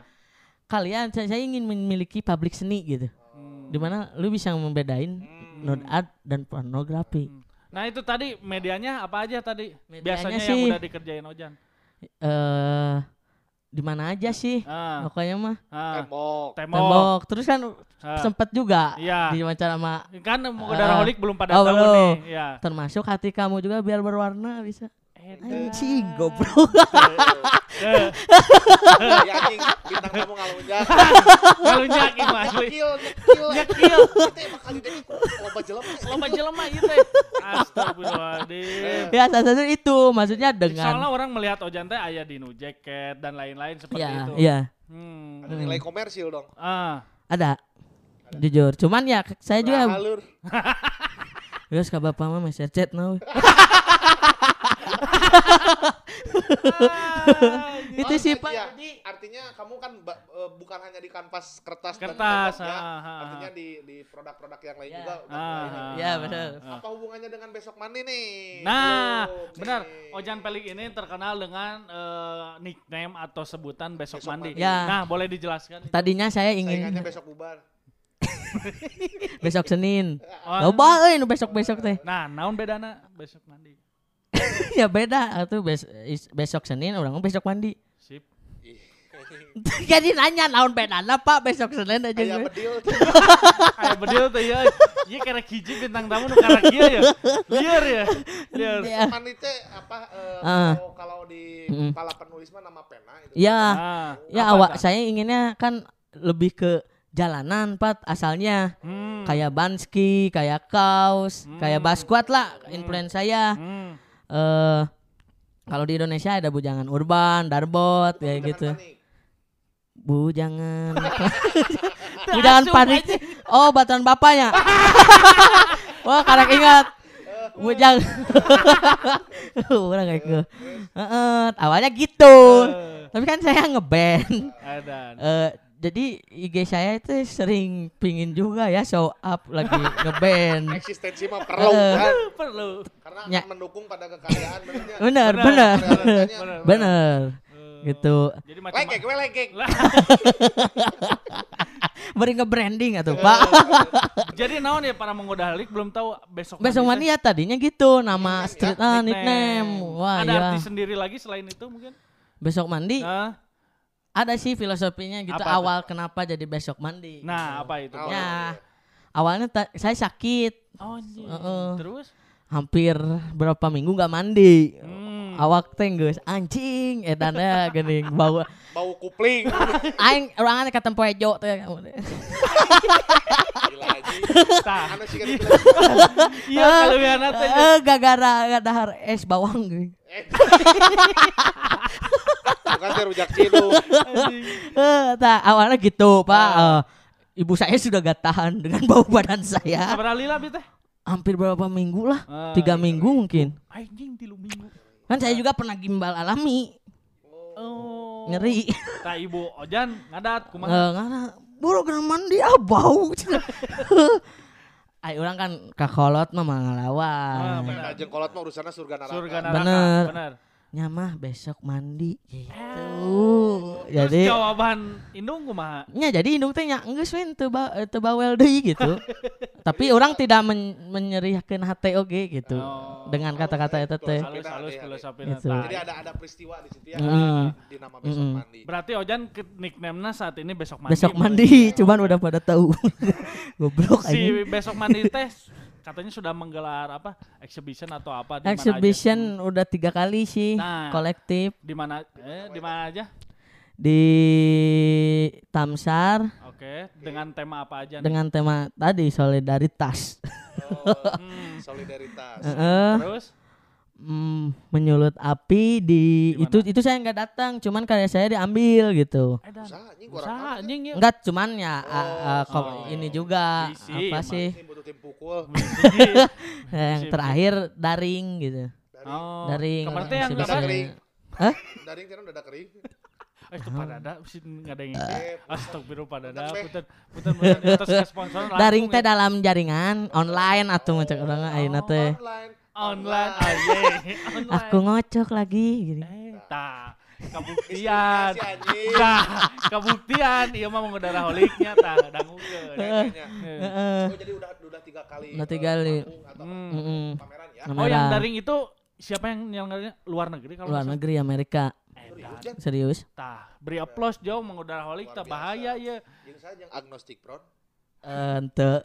kalian saya, saya ingin memiliki pabrik seni gitu. Hmm. Di mana lu bisa membedain nude art dan pornografi. Nah itu tadi medianya apa aja tadi? Medianya Biasanya yang sih- udah dikerjain Ojan. Eh di mana aja sih? Ah, Pokoknya mah ah, tembok. tembok. tembok. Terus kan Ah. sempet juga Iya. di wawancara sama Kan udara holik belum pada oh, tahu belum. nih. Ya. termasuk hati kamu juga biar berwarna bisa. Anjing goblok. Ya anjing bintang kamu ngalunjak. Ngalunjak ieu asli. Nyekil, nyekil. Nyekil. Kita emang kali deh loba jelema. Loba jelema ieu teh. Astagfirullahaladzim. ya salah itu maksudnya Soalnya dengan orang melihat Ojan teh aya di nu jacket dan lain-lain seperti ya itu. ya Hmm. Ada nilai komersil dong. Ah. ada jujur cuman ya saya juga halur. Terus ke bapak mah mesir chat now. itu Oh, sih iya. Pak. artinya kamu kan ba- eh, bukan hanya di kanvas kertas, Kertas, dan ya. ah, ah, ah. artinya di di produk-produk yang lain Ya. juga Ah, ah. Ya, ah, benar. ah. apa hubungannya dengan besok mandi nih Nah, benar. nih. Ojan Pelik ini terkenal dengan eh, nickname atau sebutan besok, Besok mandi. mandi. Ya. Nah, boleh dijelaskan? Tadinya saya saingannya ingin besok bubar besok Senin. Oh, Loba euy nu besok-besok teh. Nah, naon bedana besok mandi? ya beda atuh bes is- besok Senin orang besok mandi. Sip. Jadi nanya naon bedana Pak besok Senin aja Aya gue. bedil Aya bedil teh ya. Ieu karek hiji bintang tamu nu karek kieu ya. Liar ya. Liar. Ya. mandi teh apa eh, Ah. kalau kalau di Mm-mm. kepala penulis mah nama pena itu Ya, Ah, ya apa awak saya inginnya kan lebih ke jalanan Pat asalnya. Hmm. Kayak Banski, kayak Kaos, kayak Basquat lah influence saya. Hmm. Eh kalau di Indonesia ada bujangan urban, darbot kayak gitu. panik. Bujangan. bujangan panik. Oh, batuan bapaknya. Wah, karek ingat. Bujang. Orang kayak. Heeh, awalnya gitu. Eh, Tapi kan saya ngeband. Ada. Eh jadi IG saya itu sering pingin juga ya show up lagi ngeband. eksistensi mah perlu Eh. kan Perlu. karena Ya. akan mendukung pada kekayaan benernya. Bener, Bener. bener, Realitanya. Bener. bener. Eh, Gitu. Jadi macam Lekek, we lekek. Lah, Beri nge-branding atau Pak. Jadi naon ya para menggoda halik belum tahu besok Besok mandi mania tadinya gitu nama street ya? ah nickname. Wah Ada ya. arti sendiri lagi selain itu mungkin? Besok mandi Nah, ada sih filosofinya gitu Apa awal kenapa jadi besok mandi. nah apa itu? Ya. Awalnya ta- saya sakit Oh, anjing. Heeh. Terus? hampir berapa minggu nggak mandi. Hmm. Awak teh geus anjing edannya geuning bau Bau kupling. aing orangnya kata poejo teh Gila aja. Tah. Anu sih kan itu. Iya, kalau ya teh. eh gara-gara gadahar es bawang geuning. Eh. Bukan teh rujak cidung. Anjing. Eh tah awalnya gitu Pak Eh, ibu saya sudah gak tahan dengan bau badan saya Sabar lila teh? hampir berapa minggu lah Ah, tiga minggu mungkin Anjing tilu minggu. Kan saya juga pernah gimbal alami Oh. ngeri Tah ibu Ojan ngadat Eh, kumaha? karena buru kena mandi ah bau Ay, orang kan kakolot mah Ah, ngelawan. benar. Nah, jengkolot mah urusannya surga neraka. Surga neraka. Bener. Benar. Nyamah besok mandi gitu. Terus Jadi jawaban indung kumaha? nya jadi indung teh nya geus we teu ba teu bawel deui gitu. Tapi orang tidak men menyeriahkeun hate oge gitu. Oh. Dengan kata-kata eta teh. halus halus filosofina Gitu. Jadi ada ada peristiwa di situ ya Mm. di nama besok Mm. mandi. Berarti Ojan ke nickname-nya saat ini besok mandi. Besok mandi, cuman udah pada tahu. Goblok Si anjing. besok mandi teh katanya sudah menggelar apa? Exhibition atau apa di mana aja? Exhibition udah tiga kali sih Nah. kolektif Di mana eh di mana aja? di Tamsar Oke, dengan tema apa aja nih? dengan tema tadi solidaritas. Oh, Hmm, solidaritas. Heeh. terus Mm, menyulut api di Di itu itu saya nggak datang, cuman karya saya diambil gitu. eh Usaha anjing usaha anjing ya. Enggak, cuman ya a- a- ko- Oh. ini juga Visi, apa emang. sih tim pukul. yang terakhir daring gitu. Oh, Daring. Kemarin yang apa? kering. Hah? Daring kan udah kering. Eh, itu pada ada sih nggak ada yang Eh, Astagfirullah pada ada. Sponsor Daring teh ya. dalam jaringan online atau macam orang ayeuna teh. Online. Online aja. Online. Aku ngocok lagi gitu. Eh. Si anjing. Tah, kabuktian. Iya mah mengudara holiknya tah dangukeun. Kayaknya. Heeh. Oh jadi udah udah tiga kali. Udah eh, tiga kali. Hmm. Pameran ya. Oh, yang daring itu siapa yang nyelenggaranya? Luar negeri kalau Luar negeri Amerika. Eh, Serius. Tah, beri aplaus jauh mengudara holik biasa. bahaya ya. Jeung saya yang agnostik pron. Ente.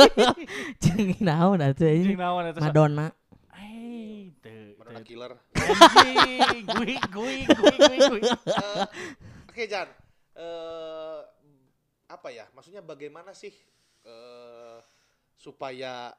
Jeung naon atuh Jeung ini? naon eta? Madonna. Eh, teu. Madonna killer. Anjing, gui gui gui gui gui. Eh, Oke Jan, eh apa ya? Maksudnya bagaimana sih eh supaya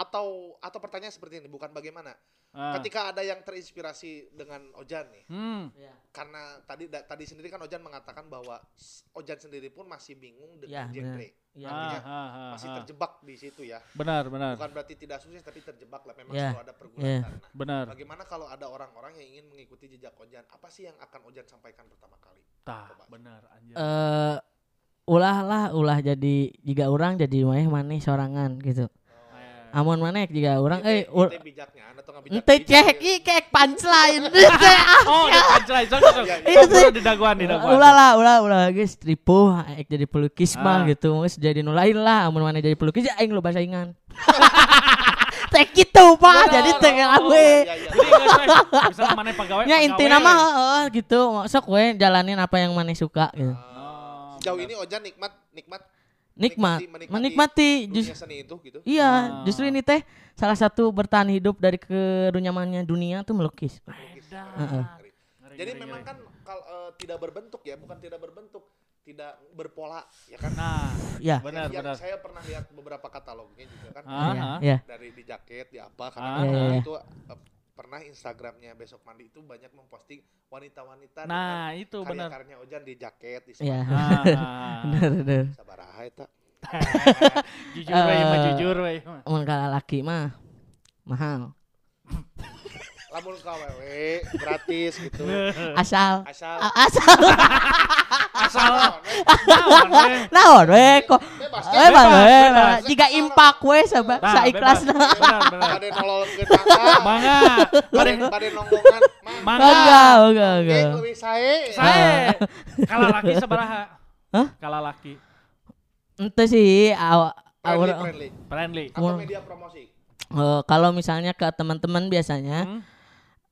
atau atau pertanyaan seperti ini bukan bagaimana? Ah. Ketika ada yang terinspirasi dengan Ojan nih, Hmm. karena tadi da- tadi sendiri kan Ojan mengatakan bahwa s- Ojan sendiri pun masih bingung Ya, dengan genre, Ya. Artinya Ah, ah, ah, masih ah. terjebak di situ ya. Benar, benar. Bukan berarti tidak sukses tapi terjebak lah. Memang Ya, selalu ada pergulatan. ya. Nah, Benar. bagaimana kalau ada orang-orang yang ingin mengikuti jejak Ojan? Apa sih yang akan Ojan sampaikan pertama kali? Tah, benar anjir. Eh ulah lah ulah jadi jika orang jadi mah maneh sorangan gitu. Eh, Amun maneh jika orang Ente- eh ente bijaknya, atau bijak? ente cek ya. i kek punchline. Teh, ah, Oh, ada punchline. Sok, sok. Iya, iya. Sok, di daguan, di daguan. Ulah lah, ulah ulah geus tripo aek jadi pelukis mah Ah. gitu. Geus jadi nu lain lah amun maneh jadi pelukis ya aing loba saingan. Teh gitu Pak, jadi teh Oh, iya, iya. Saya, misalnya mana pegawai, Ya inti pegawai. nama heeh gitu. Sok we jalanin apa yang maneh suka gitu. Oh, Sejauh ini Ojan nikmat, nikmat Nikmat, menikmati menikmati dunia just seni itu gitu. Iya, Ah. justru ini teh salah satu bertahan hidup dari kerunyamannya dunia tuh melukis. Edan. Heeh. Ngeri. Ngeri, Jadi ngeri, memang ngeri. kan kalau eh, tidak berbentuk ya, bukan tidak berbentuk, tidak berpola ya kan. Nah, Ya, benar, Yang benar. Saya pernah lihat beberapa katalognya juga kan. Ah, ya, ah. ya. Dari di jaket, di apa Ah, karena iya, memang iya. itu eh, pernah Instagramnya besok mandi itu banyak memposting wanita-wanita Nah, itu benar. karya-karyanya Ojan di jaket, di Iya. sepatu. Ah. Bener, bener. Sabaraha eta. jujur we, mah jujur we. Mun kalau laki mah mahal. Lamun KWW gratis gitu. Asal Asal a- asal Asal naon we kok bebas Eh bang we bebas. jika impak we saba Nah, saikhlasna. bebas. Benar, benar. Bade nololkeun mangga. Mangga, Bade bade nongkongan. Mangga. mangga. Sae. Sae. Kala laki sabaraha? Hah? Kala laki. Ente sih aw- Friendly, friendly. Friendly. Atau media promosi. Eh, kalau misalnya ke teman-teman biasanya Hmm?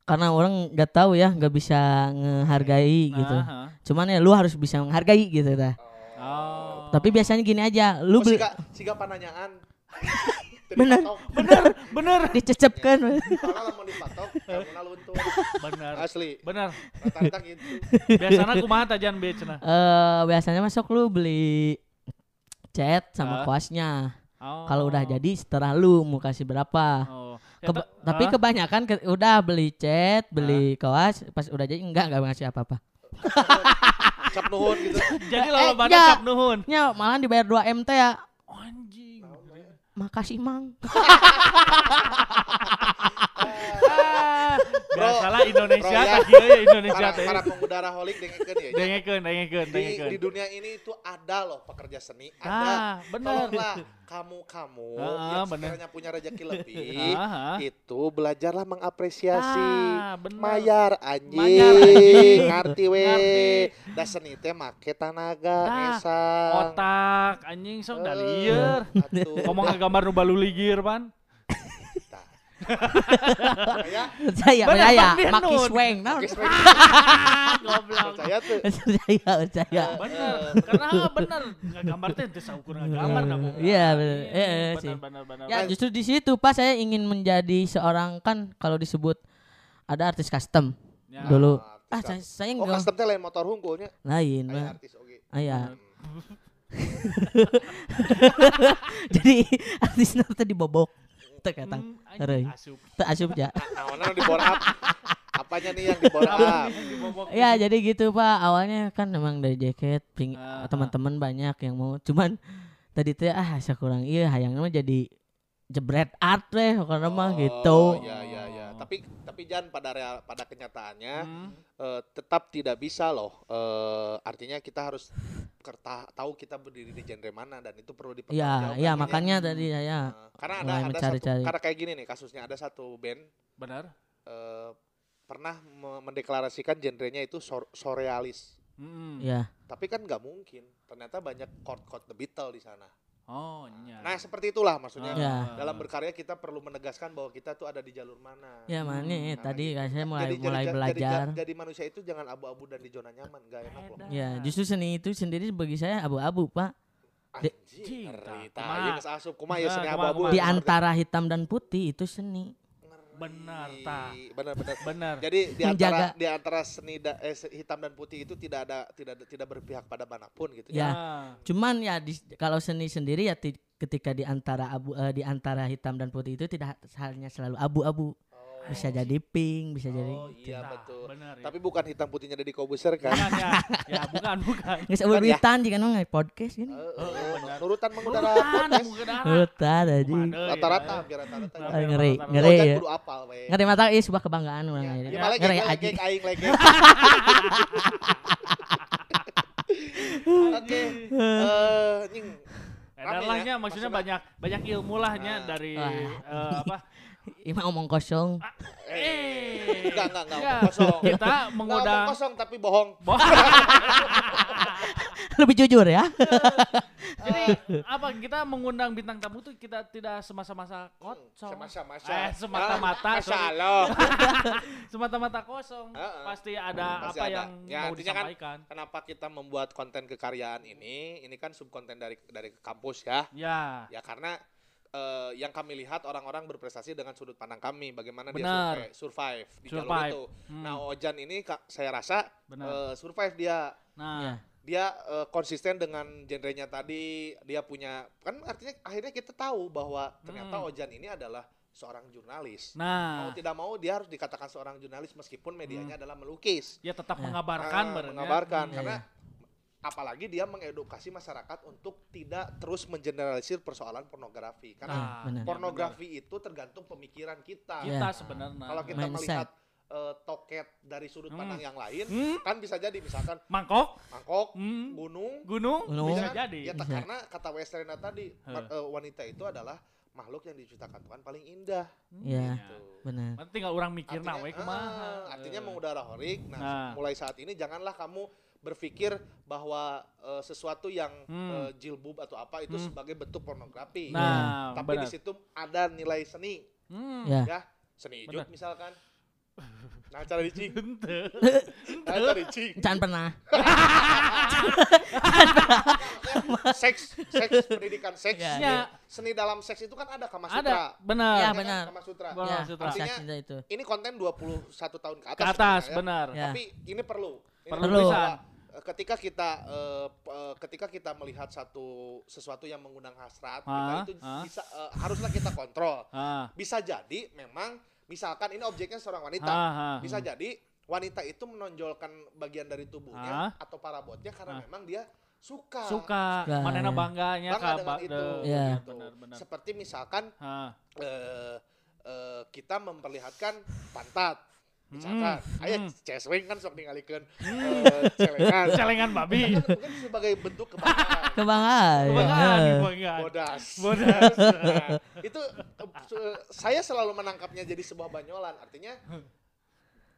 karena orang nggak tahu ya nggak bisa ngehargai gitu Aha. cuman ya lu harus bisa menghargai gitu dah Oh. Tapi biasanya gini aja lu Oh, beli siga, pananyaan. Bener. bener, bener. dicecepkan Soalnya lamun dipatok, kamu luntur. Bener. Asli. Bener. Rata-rata gitu. Biasanya kumaha tajan beach nah. eh biasanya masuk lu beli cat sama Ah. kuasnya Oh. kalau udah jadi setelah lu mau kasih berapa Oh. Keba- Eta- tapi ah, kebanyakan ke- udah beli cat beli kaos pas udah jadi enggak enggak ngasih apa-apa Cap nuhun gitu. jadi Eh, lalu pada enggak. cap nuhun. nya malah dibayar 2 m teh ya Anjing. makasih mang Bro, salah Indonesia bro, ya. kieu ya Indonesia para, para pengudara holik dengekeun ya. Dengekeun, dengekeun, Di, dengekeun. di dunia ini itu ada loh pekerja seni, ada. Ah, bener. Tolonglah kamu-kamu Ah, yang bener. sekiranya punya rezeki lebih, Ah, ah. itu belajarlah mengapresiasi. Ah, bener. Mayar anjing, Mayar, anjing. ngerti we. Da seni teh make tanaga, Tah, ngesang. Otak anjing sok Eh, da lieur. atuh. Ngomong gambar nu balu ligir pan. Tah. Ya, Percaya, percaya. Maki sweng, sweet. Goblok. percaya tuh. Percaya, percaya. Bener, karena bener gambar teh teu saukur Bung. Iya, bener. Eh, eh, Bener, sih. bener, bener. Ya justru di situ Pak saya ingin menjadi seorang kan kalau disebut ada artis custom Ya. dulu. Ah, Ah saya, saya Oh, enggak custom teh lain motor hungkulnya. lain, Aya Pak. artis oge. Ah. Jadi artis nanti dibobok. Teu katang. Hmm, anjing Reuy. asup. Teu asup ya. Nah, mana di bore up? Apanya nih yang di? Dibobok. Ya jadi gitu Pak. Awalnya kan memang dari jaket ping Ah, teman-teman banyak yang mau. Cuman tadi teh ah saya kurang iya hayang mah jadi jebret art deh karena mah gitu. Ya ya. Tapi tapi jangan pada real, pada kenyataannya Hmm. eh, tetap tidak bisa loh. Eh, artinya kita harus kerta, tahu kita berdiri di genre mana dan itu perlu Ya, dipertanggungjawabkan. ya Ini. makanya tadi saya Eh, karena ada mulai ada satu karena kayak gini nih kasusnya ada satu band Benar. eh, pernah me- mendeklarasikan genrenya itu sor- surrealis. Hmm. ya Tapi kan nggak mungkin. Ternyata banyak chord-chord The Beatles di sana. Oh, iya. Nah, seperti itulah maksudnya. Ya. Dalam berkarya kita perlu menegaskan bahwa kita tuh ada di jalur mana. ya mana Hmm, Nah, tadi gitu. saya mulai Jadi- mulai jadi- belajar. Jadi, jadi manusia itu jangan abu-abu dan di zona nyaman, gak enak loh. Ya, justru seni itu sendiri bagi saya abu-abu, Pak. Di- Anjing, asup kumaha ya seni kumaha, abu-abu. kumaha. Di antara hitam dan putih itu seni. Benar, tah. Benar benar. Benar. Jadi di Menjaga. antara di antara seni da, eh, hitam dan putih itu tidak ada tidak tidak berpihak pada mana pun gitu Ya. Ah. Cuman ya di, kalau seni sendiri ya ti- ketika di antara abu eh, di antara hitam dan putih itu tidak halnya selalu abu-abu. Bisa jadi pink, bisa jadi Oh iya Nah, betul. benar ya. Tapi bukan hitam putihnya dari Kobuser kan? Bukan ya. Ya, bukan, bukan. Nggak Bukan ya? jika nongol podcast gini. Eh, eh, Oh, eh, benar. nurutan mengudara podcast. Hutan aja. Rata-rata, ya. biar rata-rata. Nah, ngeri, rata-rata. ngeri Ojan ya. kudu apal we. Ngeri mata ih sebuah kebanggaan orang Ya, ini. gimana lagi Ngeri aja. aing legek. Oke. Eh, nying. Edan Rame lahnya ya, maksudnya maksudnya- banyak banyak ilmu lahnya Ah. dari eh, apa? Ima omong kosong. Eh. Enggak, enggak, enggak, Enggak. omong kosong. Kita Enggak menggoda omong kosong tapi bohong. Lebih jujur ya. Jadi apa kita mengundang bintang tamu tuh kita tidak semasa-masa kosong. Semasa-masa. Eh, semata-mata, Ah, sorry. Masya Allah. semata-mata kosong. Pasti ada Pasti apa ada. yang Ya, mau kan disampaikan. Kenapa kita membuat konten kekaryaan ini? Ini kan subkonten dari dari kampus ya. Ya. Ya karena eh, yang kami lihat orang-orang berprestasi dengan sudut pandang kami, bagaimana Benar. dia survive, survive di jalur Survive. itu. Hmm. Nah, Ojan ini Kak, saya rasa Benar. eh, survive dia. Nah, Ya. Dia eh, konsisten dengan genrenya tadi, dia punya kan artinya akhirnya kita tahu bahwa ternyata Hmm. Ojan ini adalah seorang jurnalis. nah, Mau tidak mau dia harus dikatakan seorang jurnalis meskipun medianya adalah melukis. ya tetap Ya. mengabarkan Ah, ya. mengabarkan Hmm. karena apalagi dia mengedukasi masyarakat untuk tidak terus mengeneralisir persoalan pornografi karena Nah, benar. ya, pornografi itu tergantung pemikiran kita. kita Ya. sebenarnya. Kalau kita Mindset. melihat eh, toket dari sudut Hmm. pandang yang lain, Hmm, kan bisa jadi misalkan mangkok, mangkok, hmm, gunung, gunung, Gunung. bisa kan? jadi. Ya, tak- Bisa. karena kata Westerna tadi eh, wanita itu adalah makhluk yang diciptakan Tuhan paling indah. Ya, Gitu. benar. Nanti tinggal orang mikir nah we kumaha. ah, artinya mengudara horik. Nah, Nah. mulai saat ini janganlah kamu berpikir bahwa eh, sesuatu yang Hmm. eh, jilbub atau apa itu Hmm. sebagai bentuk pornografi. Nah, Tapi benar. di situ ada nilai seni, Hmm. Ya. ya. Seni ijuk misalkan. Nah, cara dicing. Nah, cara dicing. Jangan pernah. Seks, seks, pendidikan seks. Ya, Ya. Seni dalam seks itu kan ada Kama Ada, Sutra. benar. Ya, Ya kan, benar. Kama Sutra. Ya, Sutra. bisa Artinya- itu. Ini konten 21 tahun ke atas. Ke atas, ya. benar. Ya. Tapi ini perlu. Perlu eh, ketika kita eh, ketika kita melihat satu sesuatu yang mengundang hasrat kita Ah, itu ah. bisa eh, haruslah kita kontrol Ah, bisa jadi memang misalkan ini objeknya seorang wanita ah, ah. bisa jadi wanita itu menonjolkan bagian dari tubuhnya Ah. atau parabotnya karena Ah. memang dia suka Suka, Suka, manena ya. bangganya bangga dengan itu Iya. gitu. Benar, benar. seperti misalkan Ah, eh, eh, kita memperlihatkan pantat Misalkan, Hmm, aya hmm. cesweng kan sok ningalikeun eh, celengan. Celengan babi. Kan mungkin sebagai bentuk kebanggaan. Kebanggaan. Kebanggaan, ya. kebanggaan. Bodas. Bodas. Nah, itu se- saya selalu menangkapnya jadi sebuah banyolan. Artinya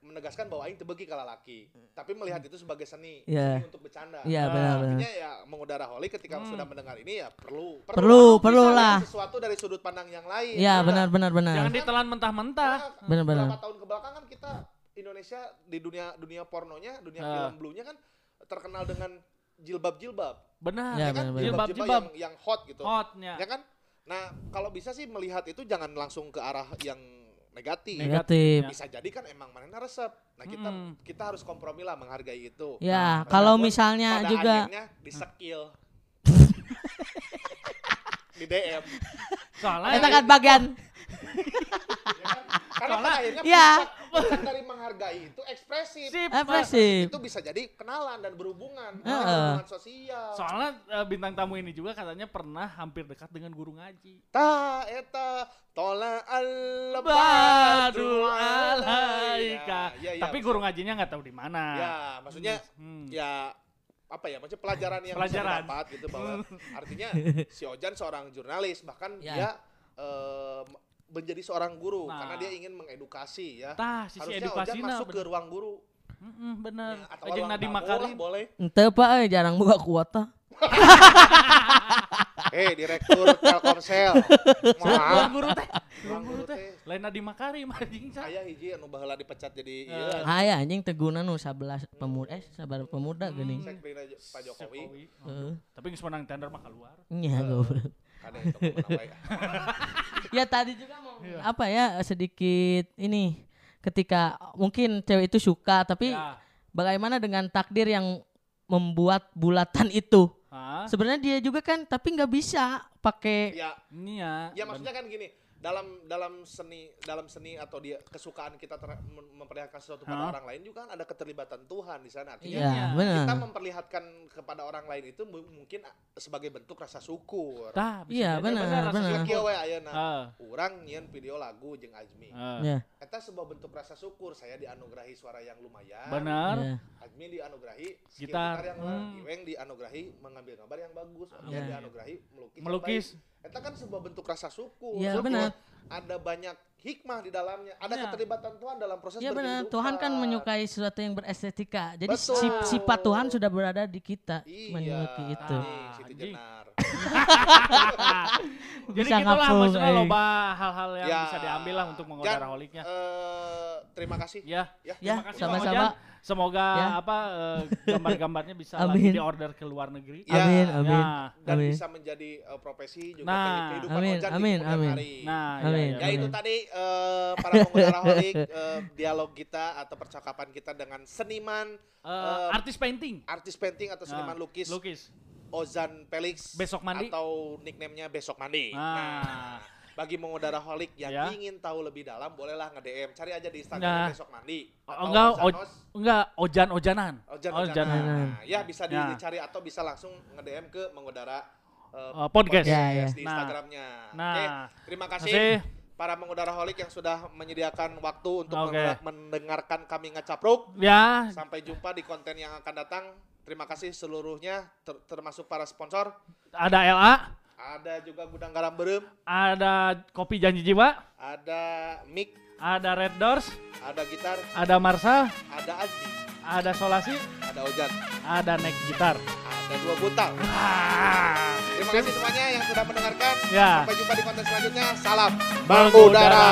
menegaskan bahwa aing tebegi kala laki, tapi melihat itu sebagai seni, Iya. seni untuk bercanda. Iya Ah, benar-benar. Artinya ya mengudara holik ketika sudah mendengar ini ya perlu Perlu, perlu lah. sesuatu dari sudut pandang yang lain. Iya Nah, benar benar benar. Jangan ditelan mentah-mentah. karena Benar-benar. Beberapa tahun kebelakangan kita Indonesia di dunia dunia pornonya, dunia Ah. film bluenya kan terkenal dengan jilbab-jilbab. Benar. Ya, ya kan? Jilbab-jilbab. yang, yang hot gitu. Hotnya. Ya kan? Nah, kalau bisa sih melihat itu jangan langsung ke arah yang negatif. Negatif. Bisa jadi kan emang mana resep. Nah, kita Mm. kita harus kompromi lah menghargai itu. Ya, Nah, kalau misalnya pada juga akhirnya disekil. di DM. Soalnya Eta kan bagian ya kan? Karena pada akhirnya puncak, puncak dari menghargai itu ekspresif. Sip, ekspresif. Itu bisa jadi kenalan dan berhubungan, Heeh. hubungan sosial. Soalnya eh, bintang tamu ini juga katanya pernah hampir dekat dengan guru ngaji. Ta eta tola al Badru alaika. Ya, ya, Tapi guru ngajinya nggak tahu di mana. Ya, maksudnya Hmm. ya apa ya maksudnya pelajaran yang Pelajaran. bisa dapat gitu bahwa artinya si Ojan seorang jurnalis bahkan Ya. dia eh, menjadi seorang guru Nah. karena dia ingin mengedukasi ya. Tah, sisi Harusnya edukasi Ojan masuk ke ruang guru. bener. Ya, atau ruang tamu lah Makarim. boleh. ente pak eh, jarang buka kuota. Eh, direktur Telkomsel. Ruang Maaf. guru teh. Ruang Ruang guru teh. Lain Nadiem Makarim anjing sa. Saya hiji anu baheula dipecat jadi Eh. ieu Aya anjing teguna nu 11 pemuda eh sabar pemuda geuning. sekretarina Pak Jokowi. Heeh. Tapi geus menang tender mah keluar. Nya goblok. Wae. Ya tadi juga mau Iya. apa ya sedikit ini ketika mungkin cewek itu suka tapi Ya. bagaimana dengan takdir yang membuat bulatan itu? Hah? Sebenarnya dia juga kan tapi nggak bisa pakai Ya, Ini ya. ya maksudnya kan gini, dalam dalam seni dalam seni atau dia kesukaan kita ter- mem- memperlihatkan sesuatu pada Hah? orang lain juga kan ada keterlibatan Tuhan di sana. Artinya Iya, Iya. benar. kita memperlihatkan kepada orang lain itu mu- mungkin sebagai bentuk rasa syukur. Tah, Iya, benar, rasa benar. syukur. Kieu we ayeuna. Urang nyieun video lagu jeung Ajmi. Ah. Ya, Eta sebuah bentuk rasa syukur saya dianugerahi suara yang lumayan. Benar. ya. Ajmi dianugerahi Gitar. gitar yang Hmm. Iweng dianugerahi mengambil gambar yang bagus, Ojan Iya. dianugerahi melukis. yang Melukis. baik. Eta kan sebuah bentuk rasa syukur. Iya, Syukur. benar. Ada banyak hikmah di dalamnya, ada Iya. keterlibatan Tuhan dalam proses Iya benar. Tuhan kan menyukai sesuatu yang berestetika. Jadi Betul. sifat Tuhan sudah berada di kita Iya. menyukai itu. Jenar. Jadi Bisa gitulah ngapung, maksudnya eh. loba hal-hal yang Ya. bisa diambil lah untuk mengudara holiknya. eh, terima kasih. Ya, Ya. Ya, terima kasih sama-sama. Semoga Ya. apa eh, gambar-gambarnya bisa Amin. lagi diorder ke luar negeri. Ya. Amin, amin. Ya. Dan Amin. bisa menjadi eh, profesi juga Nah. kehidupan Amin, Ojan di amin, kemudian amin. hari. Nah, Amin, ya, Ya ya. itu tadi eh, para pengguna holik eh, dialog kita atau percakapan kita dengan seniman, Eh, eh, artis painting. artis painting atau seniman Nah, lukis Lukis. Ozan Felix Besok Mandi. atau nickname-nya Besok Mandi. Nah. Nah, bagi mengudara holik yang Ya. ingin tahu lebih dalam bolehlah nge-DM, cari aja di Instagram Nah. Besok Mandi. Oh, enggak, o- Ozanos, enggak ojan-ojanan. Ojan Ojanan. Ojanan. Nah, ya bisa di- Ya. dicari atau bisa langsung nge-DM ke mengudara eh, Eh, podcast. Ya, ya. di Nah. Instagramnya. Nah. Oke, terima kasih. Kasih. para mengudara holik yang sudah menyediakan waktu untuk menge- mendengarkan kami ngecapruk. Ya, Sampai jumpa di konten yang akan datang. Terima kasih seluruhnya, ter- termasuk para sponsor. ada LA, Ada juga Gudang Garam Berem, ada Kopi Janji Jiwa, ada mic, ada Red Doors, ada gitar, ada Marsa, ada Azmi, ada Solasi, ada Ojan, ada Neck Gitar. ada dua buntal. Ah. Terima kasih semuanya yang sudah mendengarkan. Ya. Sampai jumpa di konten selanjutnya. Salam Mengudara. mengudara.